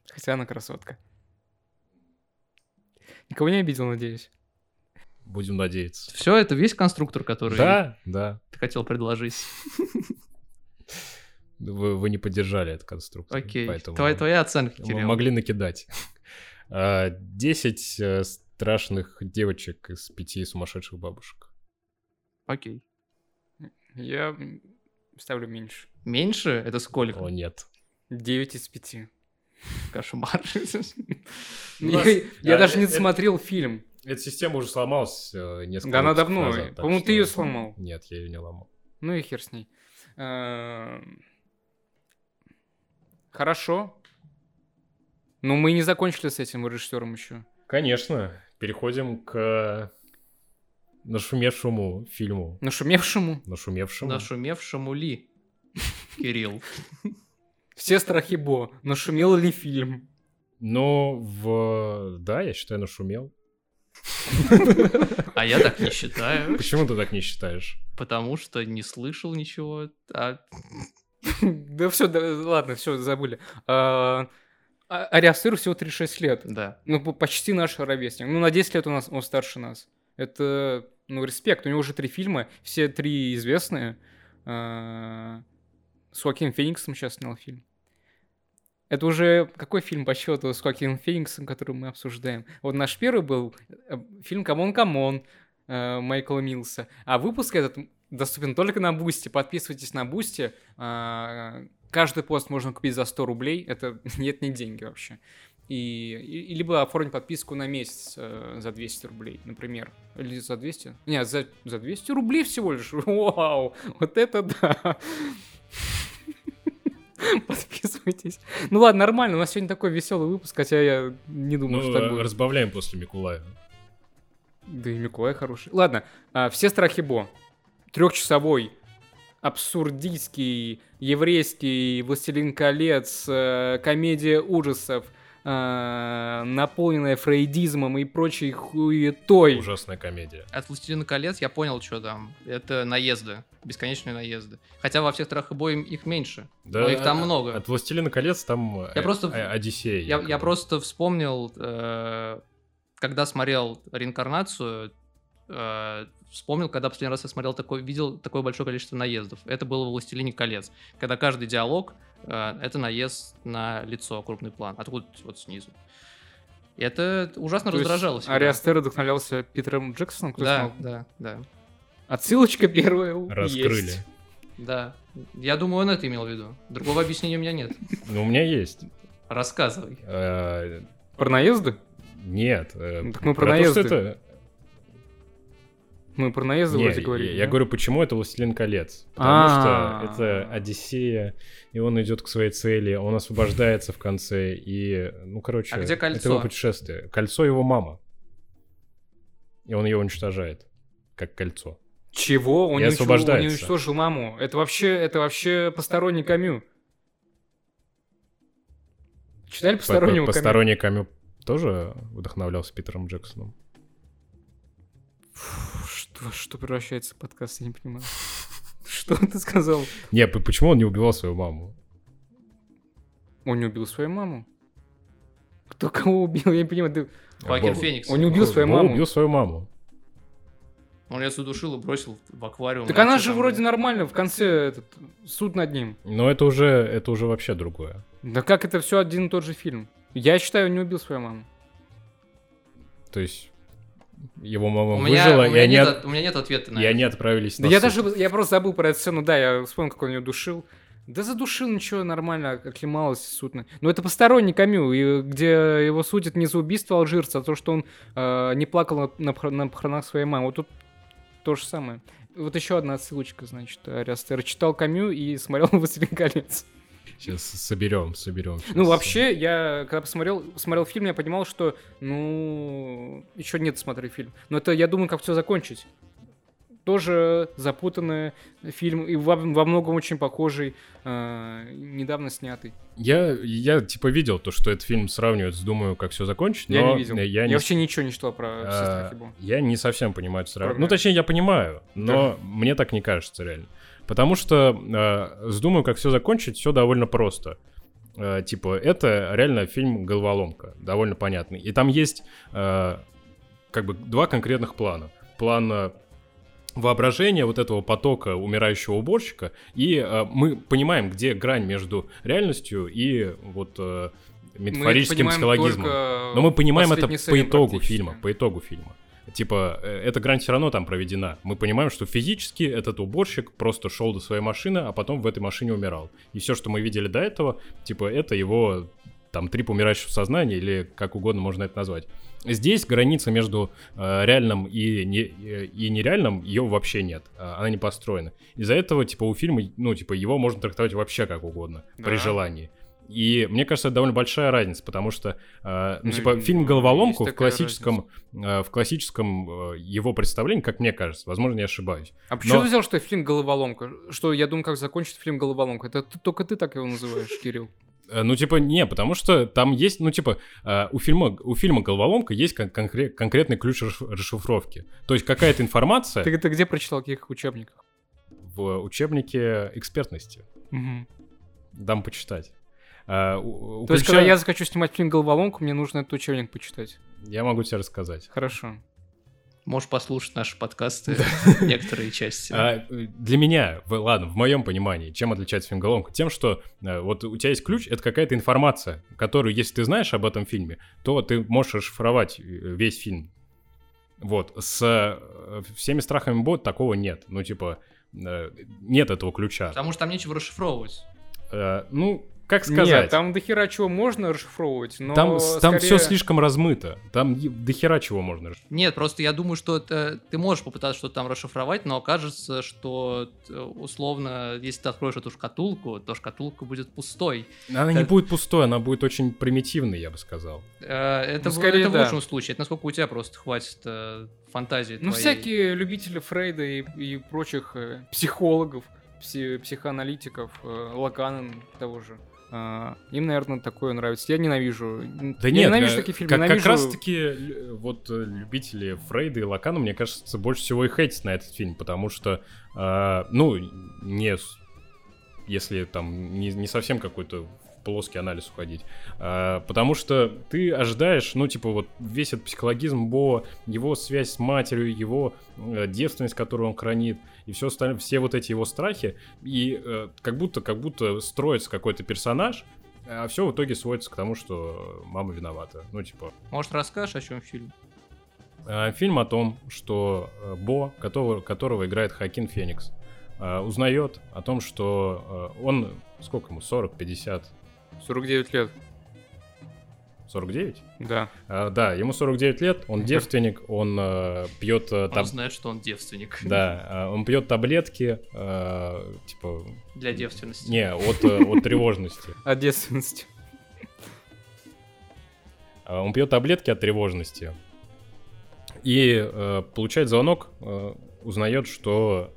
Хотя она красотка. Никого не обидел, надеюсь. Будем надеяться. Все, это весь конструктор, который Да, да. ты хотел предложить. Вы, вы не поддержали этот конструктор. Окей. Поэтому Твоя, твоя оценка, Кирилл. могли накидать. А, 10 э, страшных девочек из пяти сумасшедших бабушек. Окей. Я ставлю меньше. Меньше? Это сколько? О, нет. 9 из 5. Кошмар. Я, а, даже не это- досмотрел фильм. Эта система уже сломалась э, несколько Да она давно. По-моему, ты ее сломал. Нет, я ее не ломал. Ну и хер с ней. Хорошо. Но мы не закончили с этим режиссером еще. Конечно. Переходим к нашумевшему фильму. Нашумевшему. Нашумевшему. Нашумевшему ли? Кирилл. Все страхи Бо. Нашумел ли фильм? Но в... Да, я считаю, нашумел. А я так не считаю, Почему ты так не считаешь? потому что не слышал ничего. А Да все, ладно, все, забыли. А, а- Ари Астеру всего 36 лет. Да. Ну, по- почти наш ровесник. Ну, на 10 лет у нас он старше нас. Это, ну, респект. У него уже три фильма, все три известные. А, С Хоакином Фениксом сейчас снял фильм. Это уже какой фильм по счету с Хоакином Фениксом, который мы обсуждаем? Вот наш первый был э, фильм «Камон, камон» э, Майкла Милса. А выпуск этот доступен только на Бусти. Подписывайтесь на Бусти. А, Каждый пост можно купить за 100 рублей. Это нет, не деньги вообще. И, и- либо оформить подписку на месяц э, за 200 рублей, например. Или за 200? Нет, за, за 200 рублей всего лишь. Вау, вот это да. Подписывайтесь. Ну ладно, нормально, у нас сегодня такой веселый выпуск, хотя я не думаю, что так Ну, будет. разбавляем после Микулая. Да и Миколай хороший. Ладно, а, все страхи Бо. Трехчасовой, абсурдистский, еврейский, Властелин колец, э, комедия ужасов, э, наполненная фрейдизмом и прочей хуетой. Ужасная комедия. От «Властелина колец» я понял, что там. Это наезды. Бесконечные наезды. Хотя во всех страх и боем их меньше. Но их там от- много. От «Властелина колец» там Я э, просто- э, Одиссея. Я, я просто вспомнил, э, когда смотрел реинкарнацию, э, вспомнил, когда последний раз я смотрел такой, видел такое большое количество наездов. Это было в «Властелине колец», когда каждый диалог э, это наезд на лицо, крупный план, откуда вот снизу. И это ужасно То раздражало всегда. Ариастер вдохновлялся Питером Джексоном? кто Да, снял? да, да, Отсылочка первая Раскрыли. есть. да. Я думаю, он это имел в виду. Другого объяснения у меня нет. Ну, у меня есть. Рассказывай. Э, Про наезды? Нет. э, Ну, так мы про наезды это- Мы про наезды Не, вроде я- говорили. я да? говорю, почему это «Властелин колец». Потому А. что это Одиссея, и он идет к своей цели, он освобождается в конце, и, ну, короче, А где это кольцо? его путешествие. Кольцо его мама. И он ее уничтожает, как кольцо. Чего? Он И не, уничтожил, он уничтожил маму. Это вообще, это вообще посторонний камю. Читали постороннего камю? Посторонний Камю тоже вдохновлялся Питером Джексоном. Фу, Что, что превращается подкаст, я не понимаю. Что ты сказал? Не, почему он не убивал свою маму? Он не убил свою маму? Кто кого убил? Я не понимаю. ты- Хоакин Боб- Феникс. Он не убил свою маму. убил свою маму. Он ее задушил и бросил в аквариум. Так А она же вроде нормально, в конце этот, суд над ним. Но это уже, это уже вообще другое. Да как это все один и тот же фильм? Я считаю, он не убил свою маму. То есть его мама У меня, выжила, у, и меня они, нет, от- у меня нет ответа на и это. они отправились Да на я суд. даже, я просто забыл про эту сцену, да, я вспомнил, как он ее душил. Да задушил, ничего, нормально, оклемалось сутно. Но это посторонний камю, и где его судят не за убийство алжирца, а то, что он э, не плакал на, на похор- на похоронах своей мамы. Вот тут то же самое. Вот еще одна отсылочка, значит, Ариастер читал Камю и смотрел «Властелин колец». Сейчас соберем, соберем. Ну, вообще, я когда посмотрел, посмотрел фильм, я понимал, что, ну, еще нет смотреть фильм. Но это, я думаю, как все закончить. Тоже запутанный фильм и во, во многом очень похожий, э, недавно снятый. Я, я типа видел то, что этот фильм сравнивают с «Думаю, как все закончить», Я но не видел. Я, Я, не, вообще ничего не читал про а, Бо. я не совсем понимаю это сравнение. Ну, точнее, я понимаю, но мне так не кажется реально. Потому что э, с «Думаю, как все закончить» все довольно просто. Э, типа, это реально фильм «Головоломка», довольно понятный. И там есть э, как бы два конкретных плана. План э, воображения вот этого потока умирающего уборщика, и э, мы понимаем, где грань между реальностью и вот э, метафорическим Мы психологизмом. Но мы понимаем это по итогу фильма, по итогу фильма. Типа, э, эта грань все равно там проведена. Мы понимаем, что физически этот уборщик просто шел до своей машины, а потом в этой машине умирал. И все, что мы видели до этого, типа, это его там трип умирающего сознания, или как угодно можно это назвать. Здесь граница между э, реальным и, не, и нереальным, ее вообще нет. А, Она не построена. Из-за этого, типа, у фильма, ну, типа, его можно трактовать вообще как угодно, при Да. желании. И мне кажется, это довольно большая разница, потому что, э, ну, Ну, типа, фильм есть «Головоломку» в классическом, э, в классическом э, его представлении, как мне кажется, возможно, я ошибаюсь. А почему но- ты взял, что это фильм «Головоломка»? Что я думаю, как закончить фильм «Головоломка». Это ты- только ты так его называешь, Кирилл. Э, Ну, типа, не, потому что там есть, ну, типа, э, у фильма, у фильма «Головоломка» есть кон- конкре- конкретный ключ расш- расшифровки. То есть какая-то информация Ты это где прочитал, в каких учебниках? в учебнике экспертности. Мгм. дам почитать. А, у- у То есть, Ключа- когда я захочу снимать фильм «Головоломку», мне нужно этот учебник почитать. Я могу тебе рассказать. Хорошо. Можешь послушать наши подкасты, некоторые части. А, для меня, в- ладно, в моем понимании, чем отличается фильм «Головоломка»? Тем, что э, вот у тебя есть ключ, это какая-то информация, которую, если ты знаешь об этом фильме, то ты можешь расшифровать э, весь фильм. Вот, с всеми страхами Бо такого нет. Ну, типа, нет этого ключа. Потому что там нечего расшифровывать. Э, ну, как сказать? Нет, там дохера чего можно расшифровывать, но Там, с- там все скорее- слишком размыто. Там дохера чего можно расшифровать. Нет, просто я думаю, что это, ты можешь попытаться что-то там расшифровать, но окажется, что э, условно, если ты откроешь эту шкатулку, то шкатулка будет пустой. Она не Как- будет пустой, она будет очень примитивной, я бы сказал. Э, Это, Ну, в- скорее, это в да. лучшем случае. Это насколько у тебя просто хватит э, фантазии Ну, твоей. всякие любители Фрейда и, и прочих э, психологов, пси- психоаналитиков, э, Лакана того же. А, им, наверное, такое нравится. Я ненавижу. Да я нет, ненавижу э, такие фильмы. Как, как ненавижу- раз таки вот э, любители Фрейда и Лакана, мне кажется, больше всего и хейтят на этот фильм, потому что, а, ну, не если там не, не совсем какой-то плоский анализ уходить. А, потому что ты ожидаешь, ну, типа, вот весь этот психологизм Бо, его связь с матерью, его э, девственность, которую он хранит, и все остальное, все вот эти его страхи, и э, как будто, как будто строится какой-то персонаж, а все в итоге сводится к тому, что мама виновата. Ну, типа, Может, расскажешь, о чем фильм? а, фильм о том, что э, Бо, которого, которого играет Хакин Феникс, э, узнает о том, что э, он, сколько ему, 40, 50, 49 лет. 49? Да. А, да, ему 49 лет, он девственник, он э, пьет э, Он таб- знает, что он девственник. Да, а, он пьет таблетки, э, типа, Для девственности. не, от, э, от тревожности. От девственности. А, Он пьет таблетки от тревожности. И э, получает звонок, э, узнает, что...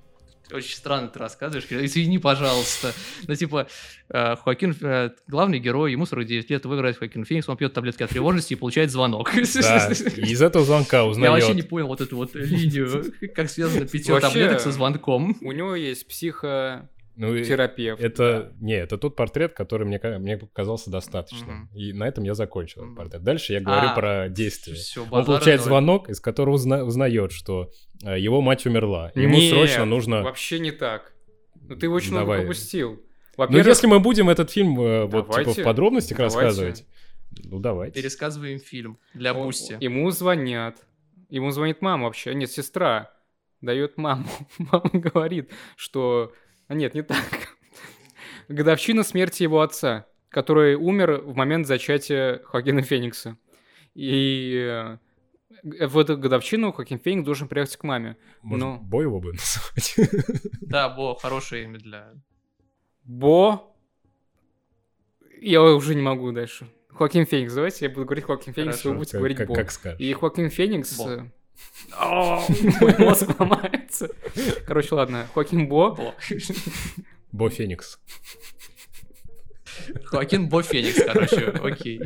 Очень странно ты рассказываешь. Извини, пожалуйста. Ну, типа, э, Хоакин, э, главный герой, ему 49 лет, его играет Хоакин Феникс, он пьет таблетки от тревожности и получает звонок. Да, из этого звонка Я вообще не узнает... понял вот эту вот линию, как связано питье таблеток со звонком. У него есть психотерапевт. Ну, и это, не, это тот портрет, который мне, мне показался достаточным. И на этом я закончил этот Мгм. портрет. Дальше я говорю А, про действие. Всё, Он получает ноль. звонок, из которого узна- узнает, что э, его мать умерла. Ему Нет, срочно нужно... Вообще не так. Ну ты очень много Давай. пропустил. Ну, Во-первых, если мы будем этот фильм э, вот типа Давайте. в подробностях Давайте. рассказывать, ну давайте. Пересказываем фильм для Бусти. ему звонят. Ему звонит мама вообще. Нет, сестра дает маму. Мама говорит, что... А нет, не так. Годовщина смерти его отца, который умер в момент зачатия Хоакина Феникса. И э, в эту годовщину Хакин Феникс должен приехать к маме. Может, ну. бой его будем называть? Да, Бо, хорошее имя для... Бо... Я уже не могу дальше. Хоакин Феникс, давайте я буду говорить Хоакин Феникс, Хорошо. вы будете Как- говорить как- Бо. Как скажешь. И Хоакин Феникс... Бо. Мой мозг ломается. Короче, ладно. Хоакин Бо. Бо. Феникс. Хоакин Бо Феникс, короче, окей.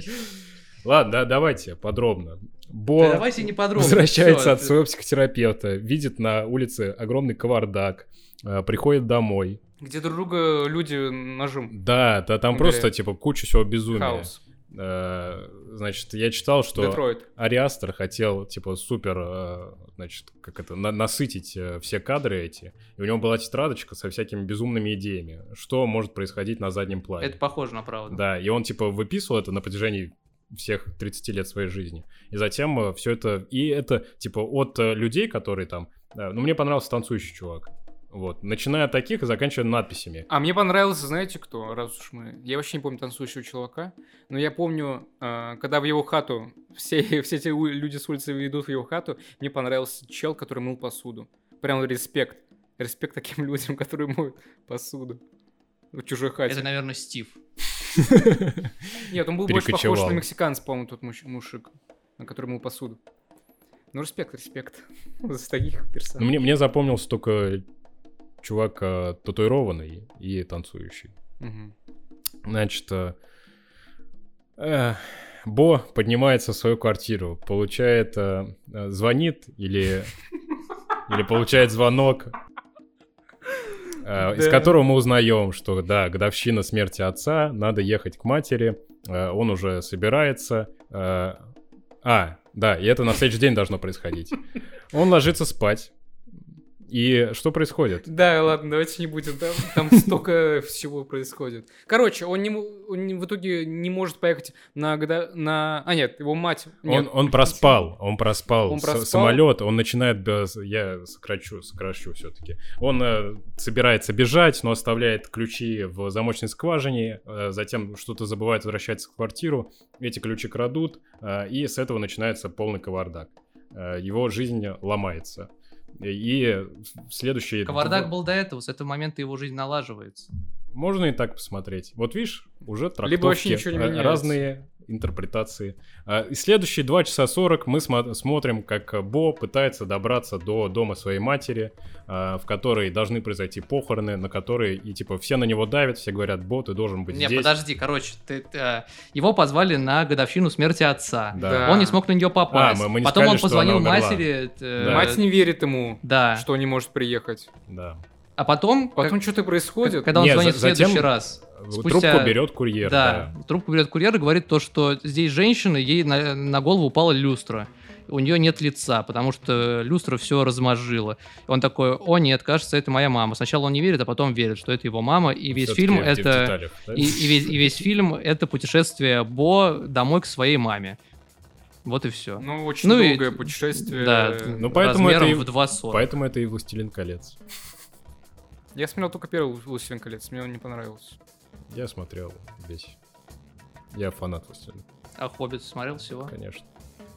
Ладно, да, давайте подробно. Да Бо давайте не подробно. возвращается всё, от своего психотерапевта, видит на улице огромный кавардак, э, приходит домой. Где друг друга люди ножом. Да, да, там Бля. просто, типа, куча всего безумия. Хаос. Э, Значит, я читал, что Детройт. Ариастер хотел, типа, супер, э, значит, как это, на- насытить э, все кадры эти. И у него была тетрадочка со всякими безумными идеями, что может происходить на заднем плане. Это похоже на правду. Да, и он, типа, выписывал это на протяжении всех 30 лет своей жизни. И затем все это... И это, типа, от людей, которые там... ну, мне понравился танцующий чувак. Вот. Начиная от таких и заканчивая надписями. А мне понравился, знаете кто, раз уж мы... Я вообще не помню танцующего чувака, но я помню, э, когда в его хату, все, все эти люди с улицы идут в его хату, мне понравился чел, который мыл посуду. Прям респект. Респект таким людям, которые моют посуду. В чужой хате. Это, наверное, Стив. Нет, он был больше похож на мексиканца, по-моему, тот муж- мужик, на который мыл посуду. Ну, респект, респект. За таких персонажей. мне, мне запомнился только чувак э, татуированный и танцующий. Мгм. Значит, э, э, Бо поднимается в свою квартиру, получает, э, э, звонит или, или получает звонок э, из которого мы узнаем, что да, годовщина смерти отца, надо ехать к матери, э, он уже собирается. э, А, да, и это на следующий день должно происходить. Он ложится спать. И что происходит? Да, ладно, давайте не будем. Там, там столько всего происходит. Короче, он, не, он в итоге не может поехать на, на... А, нет, его мать... Нет, Он, он проспал, он проспал, Он проспал? самолет, он начинает. Я сокращу, сокращу все-таки. Он э, собирается бежать, но оставляет ключи в замочной скважине, э, затем что-то забывает, возвращается в квартиру, эти ключи крадут, э, и с этого начинается полный кавардак. Э, его жизнь ломается. И в следующие... Кавардак был до этого, с этого момента его жизнь налаживается. Можно и так посмотреть. Вот видишь, уже трактовки, Либо вообще ничего не меняется. разные интерпретации. А, И следующие 2 часа 40 мы смо- смотрим, как э, Бо пытается добраться до дома своей матери, а, в которой должны произойти похороны, на которые и типа все на него давят, все говорят, Бо, ты должен быть Не, здесь. подожди, короче, ты, ты, э, его позвали на годовщину смерти отца. Да. Он не смог на нее попасть. А, мы- мы не Потом сказали, он позвонил матери. э, Да. Мать не верит ему, Да. что он не может приехать. Да. А потом, Потом что-то происходит. как- когда он Не, звонит за- в следующий затем- раз, Трубку Спустя- берет курьер. да, трубку берет курьер и говорит то, что здесь женщина, ей на, на голову упала люстра. У нее нет лица, потому что люстра все размозжила. И он такой, о нет, кажется, это моя мама. Сначала он не верит, а потом верит, что это его мама. И весь фильм это... деталях, да? И, и весь, и весь фильм это путешествие Бо домой к своей маме. Вот и все. Ну, очень Ну и- долгое путешествие. Да, Ну, поэтому это размером и- в 2,40. Поэтому это и «Властелин колец». Я смотрел только первый «Властелин колец», мне он не понравился. Я смотрел весь. Я фанат «Властелина», А Хоббит смотрел всего? конечно.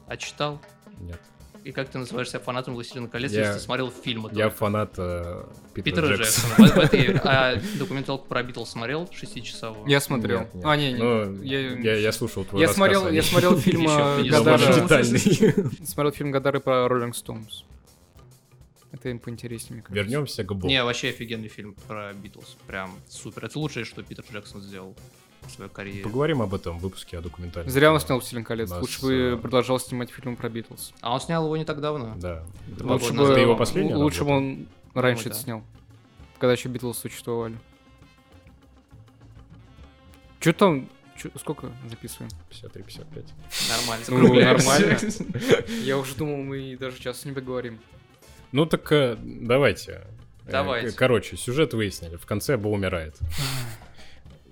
А читал? Нет. И как ты называешь себя фанатом «Властелина колец», Я- если ты смотрел фильмы? Я только? фанат э, Питера, Питера Джексона. А документалку про Битлз смотрел? Шестичасовую? Я смотрел. Нет, нет. А, не, не. Ну, я, я, я слушал твой я рассказ смотрел, я ней. смотрел фильм э, Гадара. Смотрел фильм Гадары про Роллинг Стоунс. Это им поинтереснее, мне кажется. Вернемся к Бо. Не, вообще офигенный фильм про Битлз. Прям супер. Это лучшее, что Питер Джексон сделал в своей карьере. Поговорим об этом в выпуске о документальном. Зря он снял «Властелин колец». Нас, Лучше бы э, продолжал снимать фильм про Битлз. А он снял его не так давно. Да. Это Лучше бы, его последняя лучше бы он раньше да. это снял. Когда еще Битлз существовали. Че там? Чё- сколько записываем? 53-55. Нормально. Ну, нормально. Я уже думал, мы даже сейчас не поговорим. Ну так э, давайте. Э, Давайте. Короче, сюжет выяснили. В конце Бо умирает.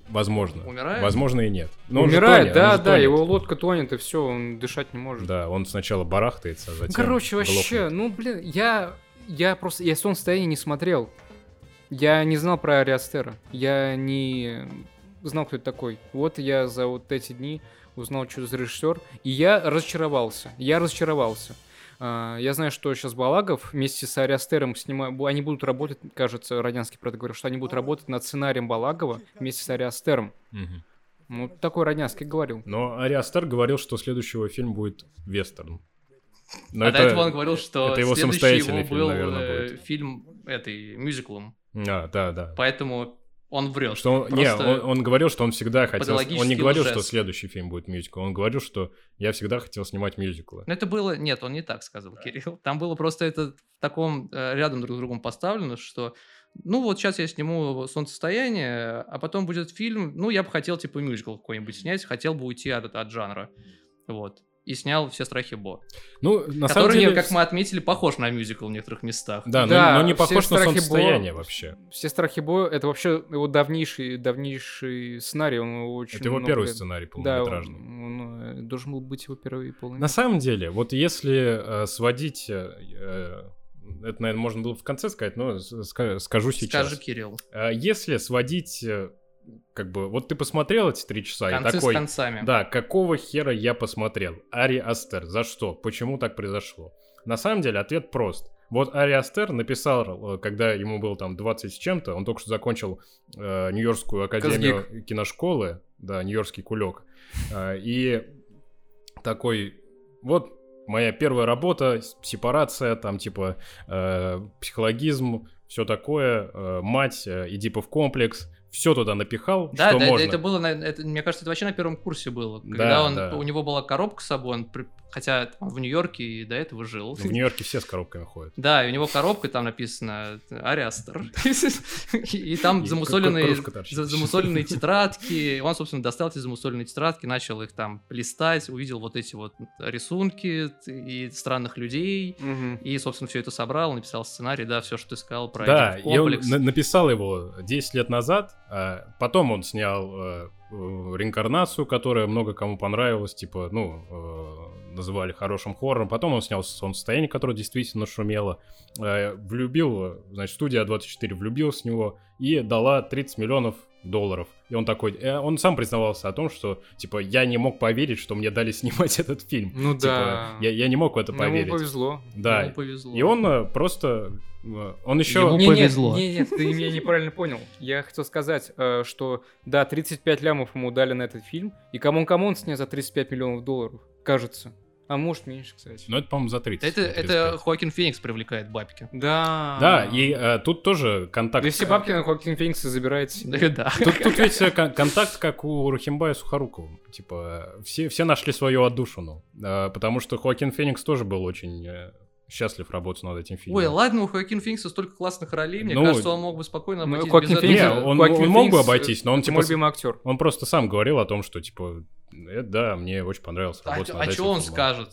Возможно. Умирает? Возможно и нет. Но Умирает, тонет, да, да, тонет. его лодка тонет, и все, он дышать не может. Да, он сначала барахтается, а затем Короче, вообще, глохнет. ну, блин, я, я просто, я сон состояние не смотрел. Я не знал про Ариастера. Я не знал, кто это такой. Вот я за вот эти дни узнал, что за режиссер. И я разочаровался. Я разочаровался. А, Я знаю, что сейчас Балагов вместе с Ариастером снимают, они будут работать, кажется, Родянский про это говорил, что они будут работать над сценарием Балагова вместе с Ариастером. Мгм. Ну, такой Родянский говорил. Но Ариастер говорил, что следующего фильм будет вестерн. Но а это- до этого он говорил, что это его следующий его фильм, был наверное, э, будет. фильм этой, мюзиклом. А, да, да. Поэтому он врет. Что он, не, он, он говорил, что он всегда хотел... Он не говорил, лжец. что следующий фильм будет мюзикл. Он говорил, что я всегда хотел снимать мюзиклы. Ну, это было... Нет, он не так сказал, Кирилл. Там было просто это в таком э, рядом друг с другом поставлено, что ну вот сейчас я сниму «Солнцестояние», а потом будет фильм, ну я бы хотел типа мюзикл какой-нибудь снять, хотел бы уйти от, от жанра. Вот. И снял «Все страхи Бо», Ну, на самом который, деле... как мы отметили, похож на мюзикл в некоторых местах. Да, но- Да, но, не все похож на солнцестояние Бо- вообще. Все страхи Бо это вообще его давнейший, давнейший сценарий. Он его очень Это его много первый лет- сценарий Да, полнометражный. он, он, э, должен был быть его первый полный. На самом деле, вот если э, сводить... э, э, это, наверное, можно было в конце сказать, но ска- скажу сейчас. Скажи, Кирилл. Если сводить, э, как бы, вот ты посмотрел эти три часа Концы и такой, с концами. да, какого хера я посмотрел? Ари Астер, за что? Почему так произошло? На самом деле ответ прост. Вот Ари Астер написал, э, когда ему было там 20 с чем-то, он только что закончил э, Нью-Йоркскую академию киношколы, да, Нью-Йоркский кулек, Э, и такой, вот моя первая работа, сепарация, там типа э, психологизм, все такое, э, мать, э, Эдипов комплекс, все туда напихал, Да, что да, можно. это было, это, мне кажется, это вообще на первом курсе было. Да, Когда он, да. у него была коробка с собой, он при- хотя он в Нью-Йорке и до этого жил. В Нью-Йорке все с коробками ходят. Да, и у него коробка, там написано Ариастер. И там замусоленные, тетрадки. Он, собственно, достал эти замусоленные тетрадки, начал их там листать, увидел вот эти вот рисунки и странных людей. И, собственно, все это собрал, написал сценарий, да, все, что ты сказал про Да, комплекс. на- написал его 10 лет назад, а потом он снял э, реинкарнацию, которая много кому понравилась, типа, ну, э, называли хорошим хоррором. Потом он снял солнцестояние, которое действительно шумело. Э, влюбил, значит, студия A24 влюбилась в него и дала 30 миллионов долларов. И он такой, э, он сам признавался о том, что, типа, я не мог поверить, что мне дали снимать этот фильм. Ну Типа, да. я, я не мог в это поверить. Ему повезло. Да. Ему повезло. И он э, просто, он еще... Ему Не, повезло. Нет, не, нет, ты меня неправильно понял. Я хотел сказать, что да, 35 лямов ему дали на этот фильм, и C'mon C'mon снят за 35 миллионов долларов, кажется. А может меньше, кстати. Ну, это, по-моему, за 30. Это, это 35. Хоакин Феникс привлекает бабки. Да. Да, и э, тут тоже контакт... Да все бабки на Хоакин Феникса забирает себе. Да. Тут, тут ведь э, кон- контакт, как у Рухимбая с Сухоруковым. Типа, все, все нашли свою отдушину. Э, потому что Хоакин Феникс тоже был очень э, счастлив работать над этим фильмом. Ой, ладно, у Хоакина Феникса столько классных ролей, мне Ну, кажется, он мог бы спокойно Ну, обойтись Хоакин без Феникс- этого. он- Хоакин он мог бы обойтись, но он, типа, мой любимый актер. Он просто сам говорил о том, что, типа, э, да, мне очень понравилось А, работать над а этим что он фильмом. скажет?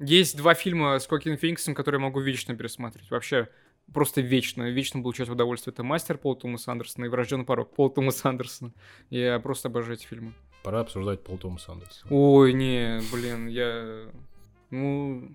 Есть два фильма с Хоакин Фениксом, которые я могу вечно пересматривать. Вообще, просто вечно. Вечно получать удовольствие. Это «Мастер» Пола Томаса Андерсона и «Врожденный порог» Пола Томаса Андерсона. Я просто обожаю эти фильмы. Пора обсуждать Пол Томас Андерсона. Ой, не, блин, я... Ну,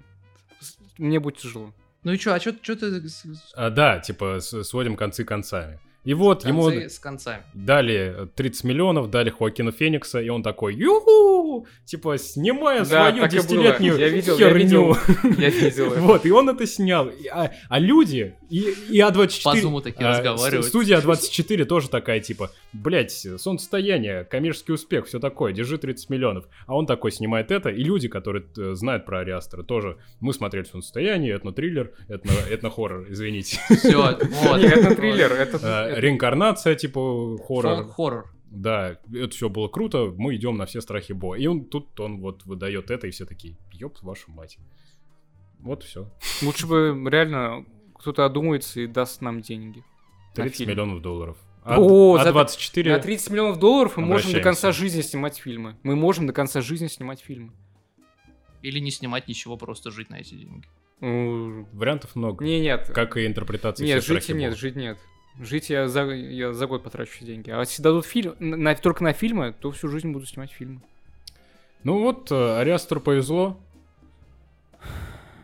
мне будет тяжело. Ну и что, а что ты с, с- А, да, типа, сводим концы концами. И вот ему с концами? дали 30 миллионов, дали Хоакина Феникса, и он такой, юху, типа, снимая Да, свою так и было. десятилетнюю Я видел, я херню. видел. Я видел это. Вот, и он это снял. А, а люди, и, и А24... По зуму такие а, разговаривают. Студия А24 тоже такая, типа, блять, солнцестояние, коммерческий успех, все такое, держи 30 миллионов. А он такой снимает это, и люди, которые э, знают про Ариастера, тоже, мы смотрели солнцестояние, этно-триллер, этно- этно-хоррор, извините. Все, вот. Это триллер, это... Реинкарнация, типа, хоррор. Фолк-хоррор. Да, это все было круто, мы идем на все страхи Бо. И он тут он вот выдает это, и все такие, ёб вашу мать. Вот все. Лучше бы реально кто-то одумается и даст нам деньги. на 30 фильм. миллионов долларов. А, О, а за- 24... На 30 миллионов долларов мы можем до конца жизни снимать фильмы. Мы можем до конца жизни снимать фильмы. Или не снимать ничего, просто жить на эти деньги. Ну, Вариантов много. Не, нет. Как и интерпретация Нет, всех жить страхи нет, жить нет. Жить я за, я за год потрачу деньги. А если дадут фильм, на, только на фильмы, то всю жизнь буду снимать фильмы. Ну вот, э, Ариастеру повезло.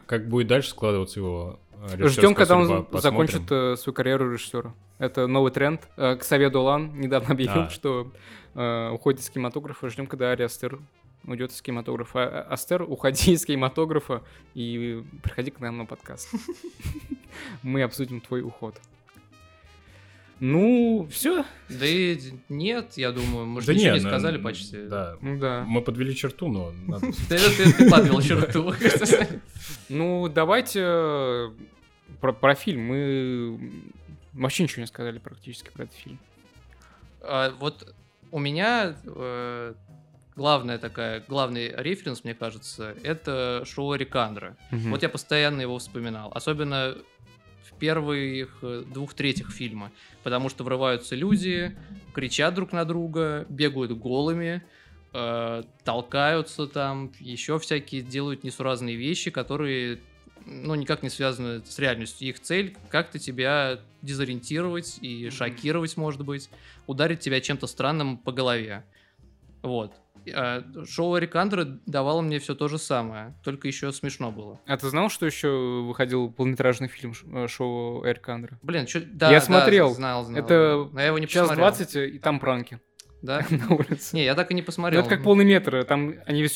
Как будет дальше складываться его э, Ждем, когда он посмотрим. закончит э, свою карьеру режиссера. Это новый тренд. Э, Ксавье Долан недавно объявил, А. что э, уходит из кинематографа. Ждем, когда Ари Астер уйдет из кинематографа. А- а- Астер, уходи из кинематографа и приходи к нам на подкаст. Мы обсудим твой уход. Ну, все. Да и нет, я думаю, мы же Да ничего не, не на- сказали почти. Да. Ну да. Мы подвели черту, но надо... Ты, подвел черту. Ну, давайте э, про, про фильм. Мы вообще ничего не сказали практически про этот фильм. А, Вот у меня э, главная такая, главный референс, мне кажется, это шоу Рикандра. Вот я постоянно его вспоминал. Особенно в первых э, двух третьих фильма. Потому что врываются люди, кричат друг на друга, бегают голыми, э, толкаются там, еще всякие делают несуразные вещи, которые ну, никак не связаны с реальностью. Их цель как-то тебя дезориентировать и шокировать, может быть, ударить тебя чем-то странным по голове. Вот. А Шоу Рикандра давало мне все то же самое, только еще смешно было. А ты знал, что еще выходил полнометражный фильм э, шоу Эрик Андре? Блин, чё, да, Я да, смотрел. знал, знал. Это Но я его не Час посмотрел. 20, и там пранки Да? на улице. Не, я так и не Ну, посмотрел. это как полный метр. Там они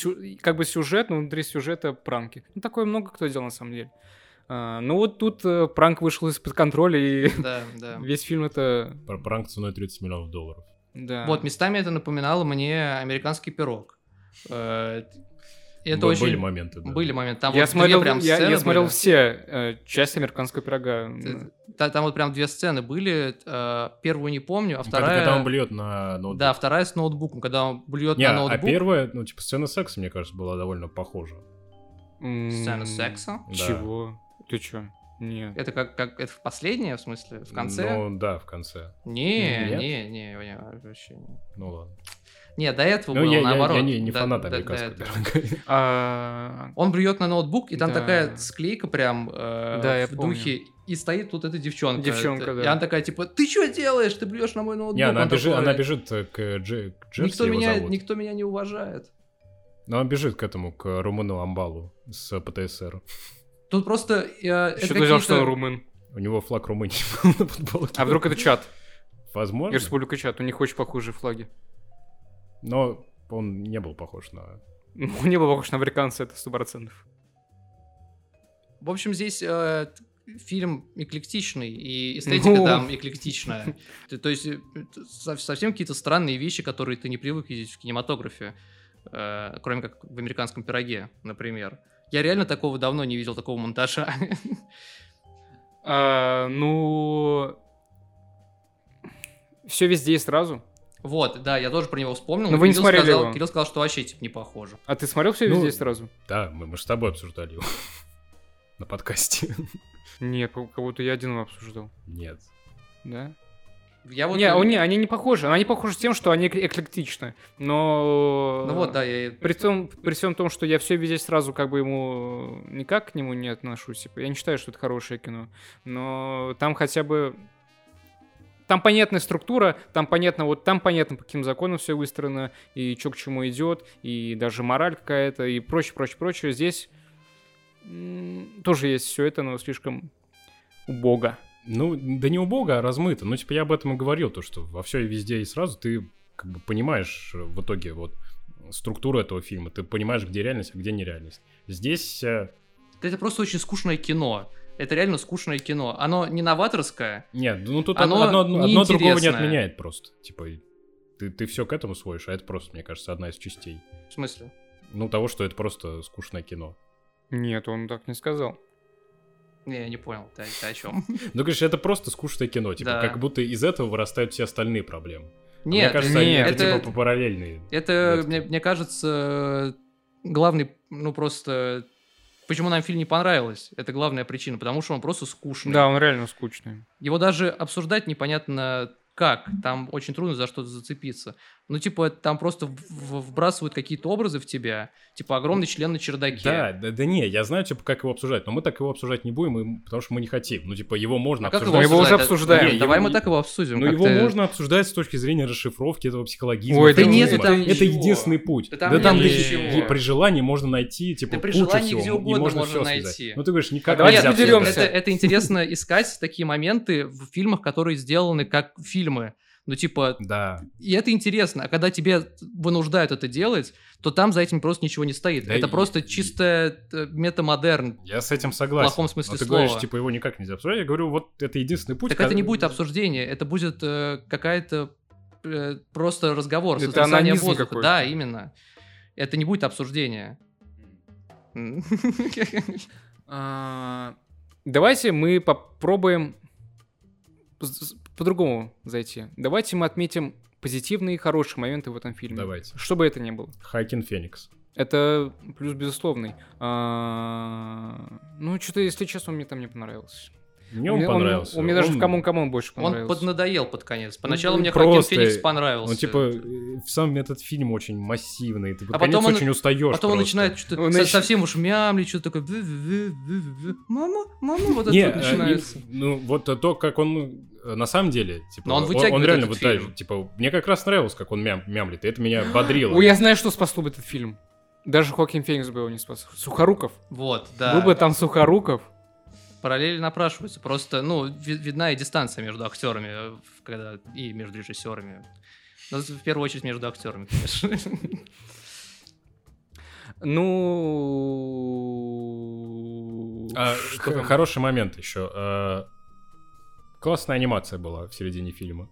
как бы сюжет, но внутри сюжета пранки. Ну, такое много кто делал на самом деле. А, ну, вот тут э, пранк вышел из-под контроля, и Да, да. весь фильм это... Про пранк ценой 30 миллионов долларов. Да. Вот, местами это напоминало мне американский пирог. Э, это Б- очень... Были моменты, да. Были моменты. Там я, вот смотрел, прям я, сцены я смотрел были. все э, части американского пирога. Т- та- Там вот прям две сцены были. э, Первую не помню, а Ну, когда- вторая... Когда он блюет на ноутбук. Да, вторая с ноутбуком, когда он блюет Не, на а ноутбук. первая, ну, типа, сцена секса, мне кажется, была довольно похожа. Сцена секса. Да. Чего? Ты чё? Нет. Это как, как это в последнее, в смысле? В конце? Ну, да, в конце. Не, Нет? не, не, не, вообще не. Ну, ладно. Не, до этого Ну, было я, я- наоборот. я не, не До- фанат до- до американского этого. пирога. Он блюет на ноутбук, и там Да. такая склейка прям э, Да, я в помню. духе, и стоит тут эта девчонка. Девчонка, И да. она такая, типа, ты что делаешь? Ты блюешь на мой ноутбук? Не, она Он бежит, такой, она бежит к, Дже- к Джерси, Никто меня, зовут. никто меня не уважает. Но он бежит к этому, к Румыну Амбалу с ПТСР. Тут просто... э, Еще ты взял, что он румын. У него флаг Румынии был на футболке. А вдруг это чат? Возможно. Республика чат. У них очень похожие флаги. Но он не был похож на... Ну, не было похож на американца, это сто процентов. В общем, здесь э, фильм эклектичный, и эстетика Ну. там эклектичная. То есть э, совсем какие-то странные вещи, которые ты не привык видеть в кинематографе, э, кроме как в американском пироге, например. Я реально такого давно не видел, такого монтажа. А, ну... Все везде и сразу. Вот, да, я тоже про него вспомнил. Но вы не Кирилл смотрели сказал, его. Кирилл сказал, что вообще типа не похоже. А ты смотрел все Ну, везде и сразу? Да, мы, мы же с тобой обсуждали его на подкасте. Нет, как будто я один его обсуждал. Нет. Да? Я вот... не, не, они не похожи. Они похожи тем, что они эк- эклектичны. Но... Ну вот, да, я... При, том, при всем том, что я все везде сразу как бы ему никак к нему не отношусь. Типа, я не считаю, что это хорошее кино. Но там хотя бы... Там понятная структура, там понятно, вот там понятно, по каким законам все выстроено, и что к чему идет, и даже мораль какая-то, и прочее, прочее, прочее. Здесь тоже есть все это, но слишком убого. Ну, да не убого, а размыто. Ну, типа, я об этом и говорил, то, что во все и везде и сразу ты как бы понимаешь э, в итоге вот структуру этого фильма, ты понимаешь, где реальность, а где нереальность. Здесь э, Это просто очень скучное кино. Это реально скучное кино. Оно не новаторское, Нет, ну тут Оно одно, одно, одно другого не отменяет просто. Типа, ты, ты все к этому сводишь, а это просто, мне кажется, одна из частей. в смысле. Ну, того, что это просто скучное кино. Нет, он так не сказал. Не, я не понял, ты, ты о чем? Ну, говоришь, это просто скучное кино. Типа, Да. как будто из этого вырастают все остальные проблемы. А Нет, мне кажется, они нет, это, это- типа параллельные. Это, мне, мне кажется, главный, ну просто... Почему нам фильм не понравилось? Это главная причина, потому что он просто скучный. Да, он реально скучный. Его даже обсуждать непонятно как. Там очень трудно за что-то зацепиться. Ну, типа, там просто вбрасывают какие-то образы в тебя. Типа, огромный член на чердаке. Да, да, да не, я знаю, типа, как его обсуждать, но мы так его обсуждать не будем, и- потому что мы не хотим. Ну, типа, его можно А как обсуждать. Мы его уже обсуждать? обсуждаем. Не, Давай его- мы так его обсудим. Ну, его можно обсуждать с точки зрения расшифровки этого психологизма. Ой, да феминизма. нету там Это ничего. единственный путь. Да Да там там, нет ты- ничего. и при желании можно найти, типа, Да при кучу желании всего, где угодно можно можно найти. связать. Ну, ты говоришь, никак давай нельзя. Это, это интересно искать такие моменты в фильмах, которые сделаны как фильмы. Ну, типа, Да. и это интересно. А когда тебе вынуждают это делать, то там за этим просто ничего не стоит. Да это и- просто чисто э, метамодерн. Я с этим В согласен. плохом смысле Но ты слова. говоришь, типа, его никак нельзя обсуждать. Я говорю, вот это единственный путь. Так когда- это не будет обсуждение, это будет э, какая-то э, просто разговор, Это анонизм воздуха. какой-то. Да, именно. Это не будет обсуждение. А, Давайте мы попробуем по-другому зайти. Давайте мы отметим позитивные и хорошие моменты в этом фильме. Давайте. Что бы это ни было. Хоакин Феникс. Это плюс безусловный. А, Ну, что-то, если честно, он мне там не понравился. Мне он Мне- понравился. Он мне даже в Он- C'mon C'mon больше Он понравился. поднадоел под конец. Поначалу Ну, мне просто, Феникс понравился. Он типа в сам этот фильм очень массивный. Ты под А потом конец он- очень устаешь. Потом он просто. начинает что-то Он со- нач- совсем уж мямлить, что-то такое. Мама, мама, вот это Не, вот э, начинается. ну вот то, как он на самом деле, типа, Но он вытягивает реально этот вытягивает. фильм. Типа, мне как раз нравилось, как он мям, мямлит, и это меня бодрило. Ой, я знаю, что спасло бы этот фильм. Даже Хоакин Феникс бы его не спас. Сухоруков. Вот, да. Был бы там Сухоруков. Параллели напрашиваются. Просто, ну, ви- видна и дистанция между актерами, э, когда и между режиссерами. Но в первую очередь между актерами, конечно. Ну... А, х-? Хороший момент еще. Классная анимация была в середине фильма.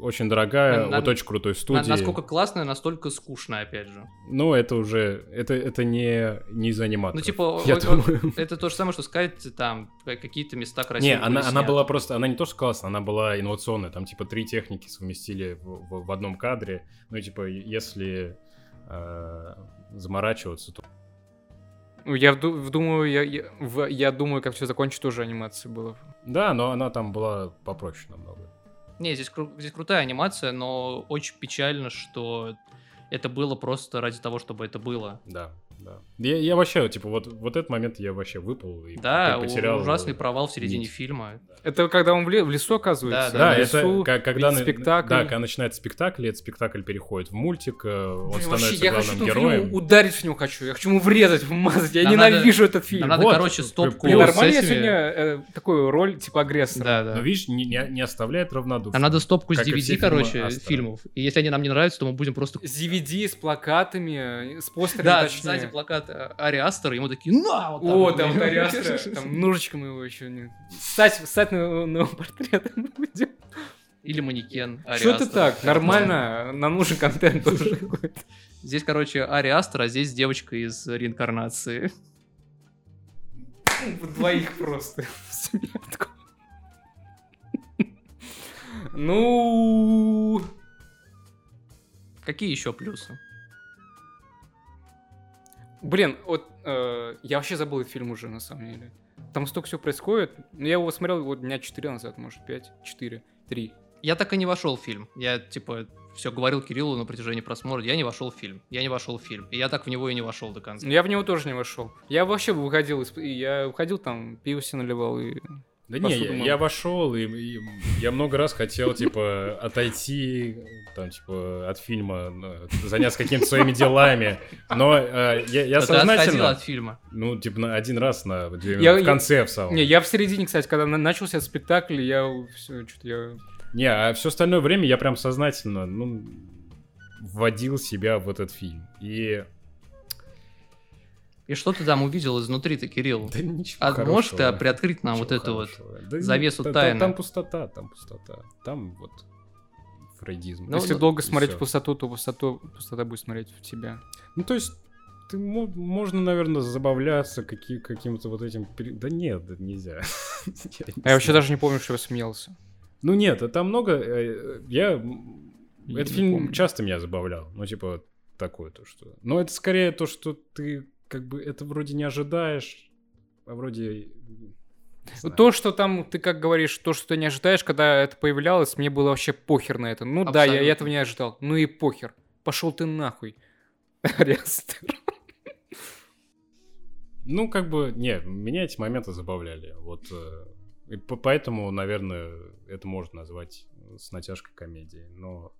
Очень дорогая, На- от на- очень крутой На- студии. насколько классная, настолько скучная, опять же. Ну, это уже, это, это не, не из аниматоров. Ну, типа, я о- о- думаю. это то же самое, что сказать, там, ка- какие-то места красивые Не, она, она была просто, она не то что классная, она была инновационная. Там, типа, три техники совместили в, в- в одном кадре. Ну, типа, если э, заморачиваться, то... Я вдумаю, я, я, в- я думаю, как все закончится, тоже анимация была. Да, но она там была попроще намного. Не, здесь, кру- здесь крутая анимация, но очень печально, что это было просто ради того, чтобы это было. Да, да. Я, я вообще, типа, вот, вот этот момент я вообще выпал и Да, по- потерял... ужасный провал в середине нить. фильма. Это когда он в, ле- в лесу оказывается? Да, Да, в это лесу, ка- когда, на- спектакль. да, когда начинается спектакль, и этот спектакль переходит в мультик, э, он Блин, становится вообще, я главным хочу героем. фильму ударить в него хочу. Я хочу ему врезать, вмазать. Я Нам ненавижу этот фильм. Нам надо, Вот, короче, стопку Блин, нормально я сегодня э, такую роль типа агрессора. Да, да. Но видишь, не, не, не оставляет равнодушным. Нам надо стопку с DVD, короче, фильмов. И если они нам не нравятся, то мы будем просто... С DVD, с плакатами, с постерами Да, точнее. Плакат э, Ари Астер, мы такие, на! Вот так О, там вот Ариастра, там ножичком его еще не... Ссать, ссать на, на портрет будем. Или манекен Ари Что ты так? Нормально, нам нужен контент тоже какой-то. Здесь, короче, Ари Астер, а здесь девочка из реинкарнации. Двоих просто. Ну... Какие еще плюсы? Блин, вот э, я вообще забыл этот фильм уже, на самом деле. Там столько всего происходит. Ну, Я его смотрел вот дня 4 назад, может, 5, 4, 3. Я так и не вошел в фильм. Я, типа, все говорил Кириллу на протяжении просмотра. Я не вошел в фильм. Я не вошел в фильм. И я так в него и не вошел до конца. Я в него тоже не вошел. Я вообще выходил, из... я выходил там, пиво себе наливал и... Да не, я, я вошел, и, и я много раз хотел, типа, отойти, там, типа, от фильма, заняться какими-то своими делами, но э, я, я Но сознательно, от фильма. ну, типа, на один раз на две Я- минуты, в я- конце в самом. Не, я в середине, кстати, когда на- начался спектакль, я все, что-то я... Не, а все остальное время я прям сознательно, ну, вводил себя в этот фильм. И... И что ты там увидел изнутри-то, Кирилл? Да ничего А можешь ты приоткрыть нам вот эту вот. Да завесу та- та- тайны? Там пустота, там пустота. Там вот фрейдизм. Ну, Если ну, долго смотреть в пустоту, то пустоту, пустота будет смотреть в тебя. Ну, то есть, ты мо- можно, наверное, забавляться каки- каким-то вот этим... Да нет, да нельзя. Я А я вообще даже не помню, что я смеялся. Ну нет, а там много... э, Я... Этот фильм часто меня забавлял. Ну, типа, такое то, что... Но это скорее то, что ты как бы это вроде не ожидаешь, а вроде... То, что там, ты как говоришь, то, что ты не ожидаешь, когда это появлялось, мне было вообще похер на это. Ну да, я Абсолютно. этого не ожидал. Ну и похер. Пошел ты нахуй. Ариастер. Ну, как бы, не, меня эти моменты забавляли. Вот э, и по- поэтому, наверное, это можно назвать с натяжкой комедией, но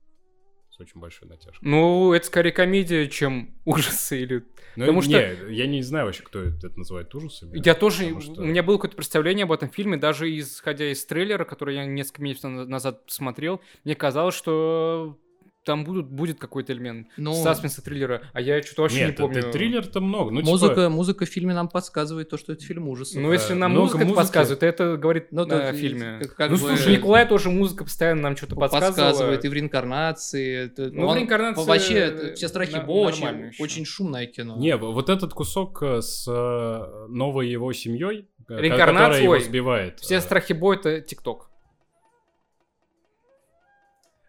с очень большой натяжкой. Ну, это скорее комедия, чем ужасы или... Ну, Потому не, что- я не знаю вообще, кто это называет ужасами. Я тоже... что- У меня было какое-то представление об этом фильме, даже исходя из трейлера, который я несколько месяцев на- назад смотрел, мне казалось, что там будут, будет какой-то элемент Ну, саспенса триллера, а я что-то вообще Нет, не помню. это триллер-то много. Ну, типа, музыка, музыка в фильме нам подсказывает то, что это фильм ужасов. Ну, если э, нам много музыка это музыки. подсказывает, то это говорит Ну, на тут, фильме. как- как ну, бы- слушай, Николай тоже музыка постоянно нам что-то подсказывала. подсказывает и в реинкарнации. это- Ну, в он- реинкарнации, Вообще, все страхи на- Бо очень, очень шумное кино. Не, вот этот кусок э, с э, новой его семьей, Реинкарнация, которая его сбивает. Все страхи Бо это ТикТок.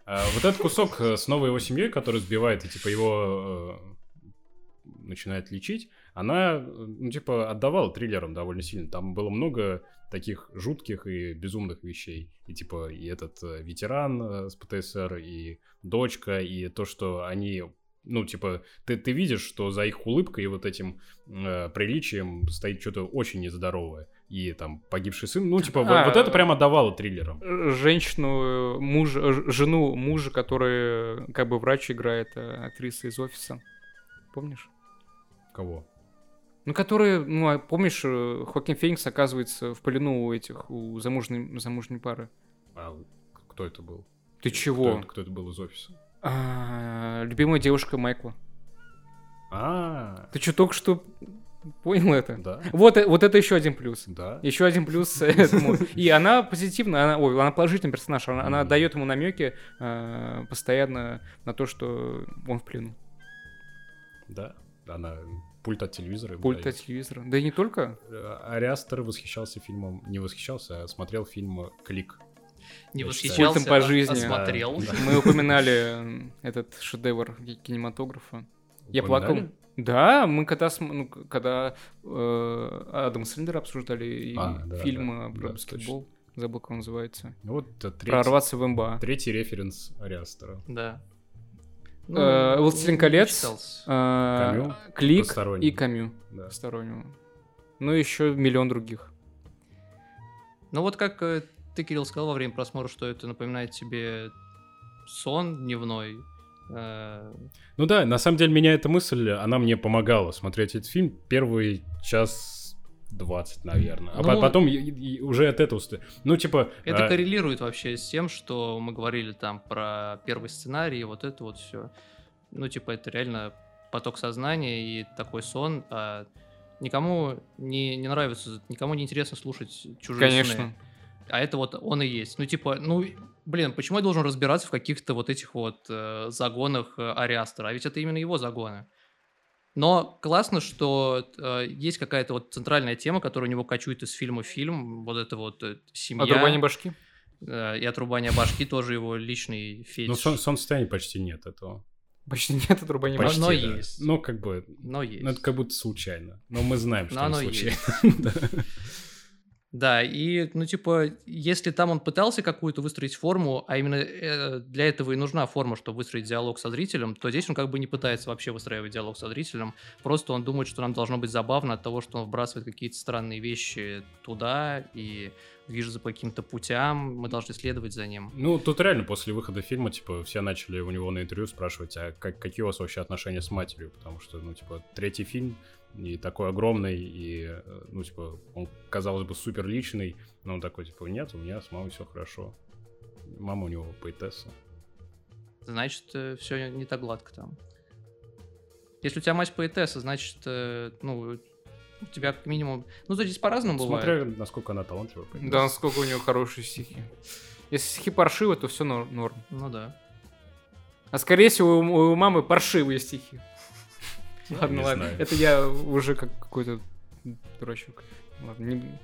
А вот этот кусок э, с новой его семьей, который сбивает и типа его э, начинает лечить, она, ну, типа, отдавала триллерам довольно сильно. Там было много таких жутких и безумных вещей. И типа, и этот э, ветеран с ПТСР, и дочка, и то, что они ну, типа, ты, ты видишь, что за их улыбкой и вот этим э, приличием стоит что-то очень нездоровое. И там погибший сын, ну, типа, вот- А, вот это прям отдавало триллерам. Ж- Женщину, мужа, ж- жену мужа, который как бы врач играет, э, актриса из офиса. Помнишь? Кого? Ну, который, ну, а помнишь, э, Хоакин Феникс оказывается в плену у этих, у замужней, замужней пары. А кто это был? Ты Кто, чего? это- кто это был из офиса? А, любимая девушка Майкла. А, Ты что, только что Понял это? Да, Вот, э- вот это еще один плюс. да. Еще один плюс этому. И она позитивная, она, ой, она положительный персонаж. Она, она Мгм. дает ему намеки э, постоянно на то, что он в плену. Да, она пульт от телевизора. Пульт дает. от телевизора. Да и не только. Э, Ариастер восхищался фильмом, не восхищался, а смотрел фильм «Клик». Не Я восхищался, по жизни. а смотрел. Да. Мы упоминали э, этот шедевр ки- кинематографа. Я плакал. Да, мы когда, ну, когда э, Адам Сэндлера обсуждали и А, да, фильм да, э, про да, баскетбол, забыл, как он называется. Ну Вот третий, Прорваться в МБА. третий референс Ариастера. Да. Э, «Властелин не колец». Э, Камю, Клик и Камю Да. постороннего. Ну, еще миллион других. Ну вот как э, ты, Кирилл, сказал во время просмотра, что это напоминает тебе сон дневной. Э, Ну да, на самом деле меня эта мысль, она мне помогала смотреть этот фильм первый час 20, наверное. А Ну, по- потом и- и уже от этого... Ну, типа... Это а, коррелирует вообще с тем, что мы говорили там про первый сценарий, вот это вот все. Ну, типа, это реально поток сознания и такой сон. а никому не, не нравится, никому не интересно слушать чужие сны. Конечно. А это вот он и есть. Ну, типа, ну, блин, почему я должен разбираться в каких-то вот этих вот э, загонах э, Ариастера? А ведь это именно его загоны. Но классно, что э, есть какая-то вот центральная тема, которая у него кочует из фильма в фильм. Вот это вот э, семья. Отрубание башки? э, и отрубание башки тоже его личный фетиш. Ну, сон- солнцестоянии почти нет этого. Почти нет отрубания Почти. башки. Но да. есть. Ну, как бы... Но есть. Ну, это как будто случайно. Но мы знаем, что Но не оно случайно. есть. Да. И, ну, типа, если там он пытался какую-то выстроить форму, а именно э, для этого и нужна форма, чтобы выстроить диалог со зрителем, то здесь он как бы не пытается вообще выстраивать диалог со зрителем, просто он думает, что нам должно быть забавно от того, что он вбрасывает какие-то странные вещи туда и движется по каким-то путям, мы должны следовать за ним. Ну, тут реально после выхода фильма, типа, все начали у него на интервью спрашивать, а как, какие у вас вообще отношения с матерью? Потому что, ну, типа, третий фильм, и такой огромный, и, э, ну, типа, он, казалось бы, супер личный, но он такой, типа, нет, у меня с мамой все хорошо. Мама у него поэтесса. Значит, все не так гладко там. Если у тебя мать поэтесса, значит, э, ну, у тебя как минимум... Ну, здесь по-разному бывает. Смотря, насколько она талантливая поэтесса. Да, насколько у него хорошие стихи. Если стихи паршивы, то все норм. Ну да. А скорее всего, у мамы паршивые стихи. Ладно, ладно. Это я уже как какой-то дурачок. Ладно, не-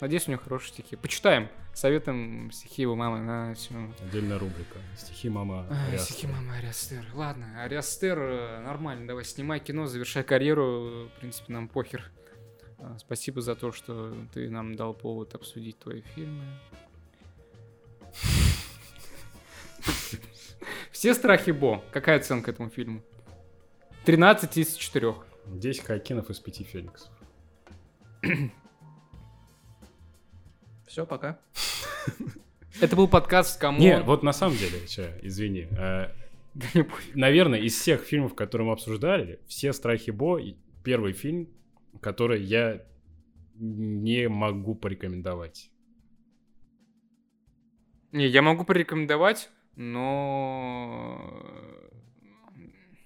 Надеюсь, у него хорошие стихи. Почитаем. Советуем стихи его мамы на все. Отдельная рубрика. Стихи мама А, Ариастера. Стихи мамы Ариастер. Ладно, Ариастер, э, нормально, давай снимай кино, завершай карьеру. В принципе, нам похер. А, Спасибо за то, что ты нам дал повод обсудить твои фильмы. Все страхи Бо. Какая оценка этому фильму? 13 из 4. 10 хайкинов из 5 фениксов. Все, пока. Это был подкаст кому? Не, вот на самом деле, ща, извини. э, Наверное, из всех фильмов, которые мы обсуждали, все страхи Бо первый фильм, который я не могу порекомендовать. Не, я могу порекомендовать, но...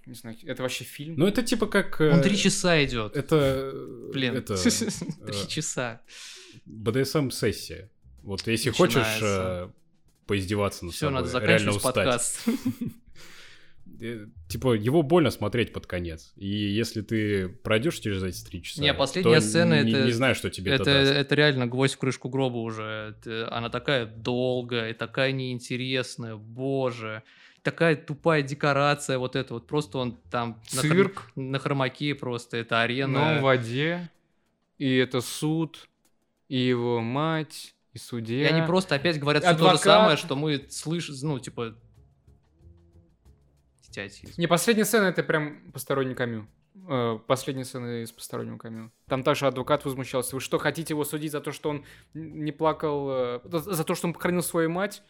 Не знаю, это вообще фильм? Ну, это типа как... э, Он три часа идет. Это... Блин, Это... три часа. БДСМ-сессия. Вот если хочешь Начинается. э, поиздеваться над Все, собой, надо заканчивать подкаст. Э, Типа, его больно смотреть под конец. И если ты пройдешь через эти три часа, Не, последняя то сцена не, это- не знаю, что тебе это, Это, даст. это реально гвоздь в крышку гроба уже. Это- она такая долгая и такая неинтересная, боже. Такая тупая декорация, вот это вот. Просто он там на, хром- Цирк, на хромаке просто, это но арена. в воде, и это суд, и его мать, и судья. И они просто опять говорят все то же самое, что мы слышим, ну, типа... Не, последняя сцена это прям посторонний камю. Э, Последняя сцена из постороннего камю. Там также адвокат возмущался. Вы что, хотите его судить за то, что он не плакал, э, за то, что он похоронил свою мать?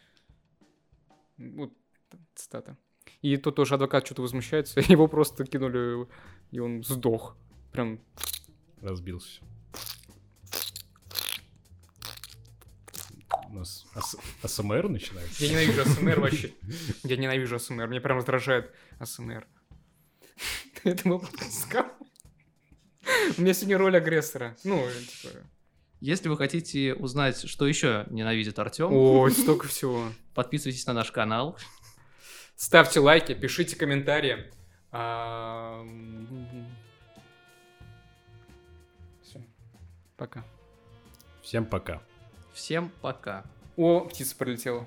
Вот цитата. И тут тоже адвокат что-то возмущается, его просто кинули, и он сдох. Прям Разбился. У нас ас- АСМР начинается. Я ненавижу АСМР вообще. Я ненавижу АСМР. Мне прям раздражает АСМР. Это был. У меня сегодня роль агрессора. Ну, типа... Если вы хотите узнать, что еще ненавидит Артем, Ой, столько всего. подписывайтесь на наш канал. Ставьте лайки, пишите комментарии. А, Все. Пока. Всем пока. Всем пока. О, птица пролетела.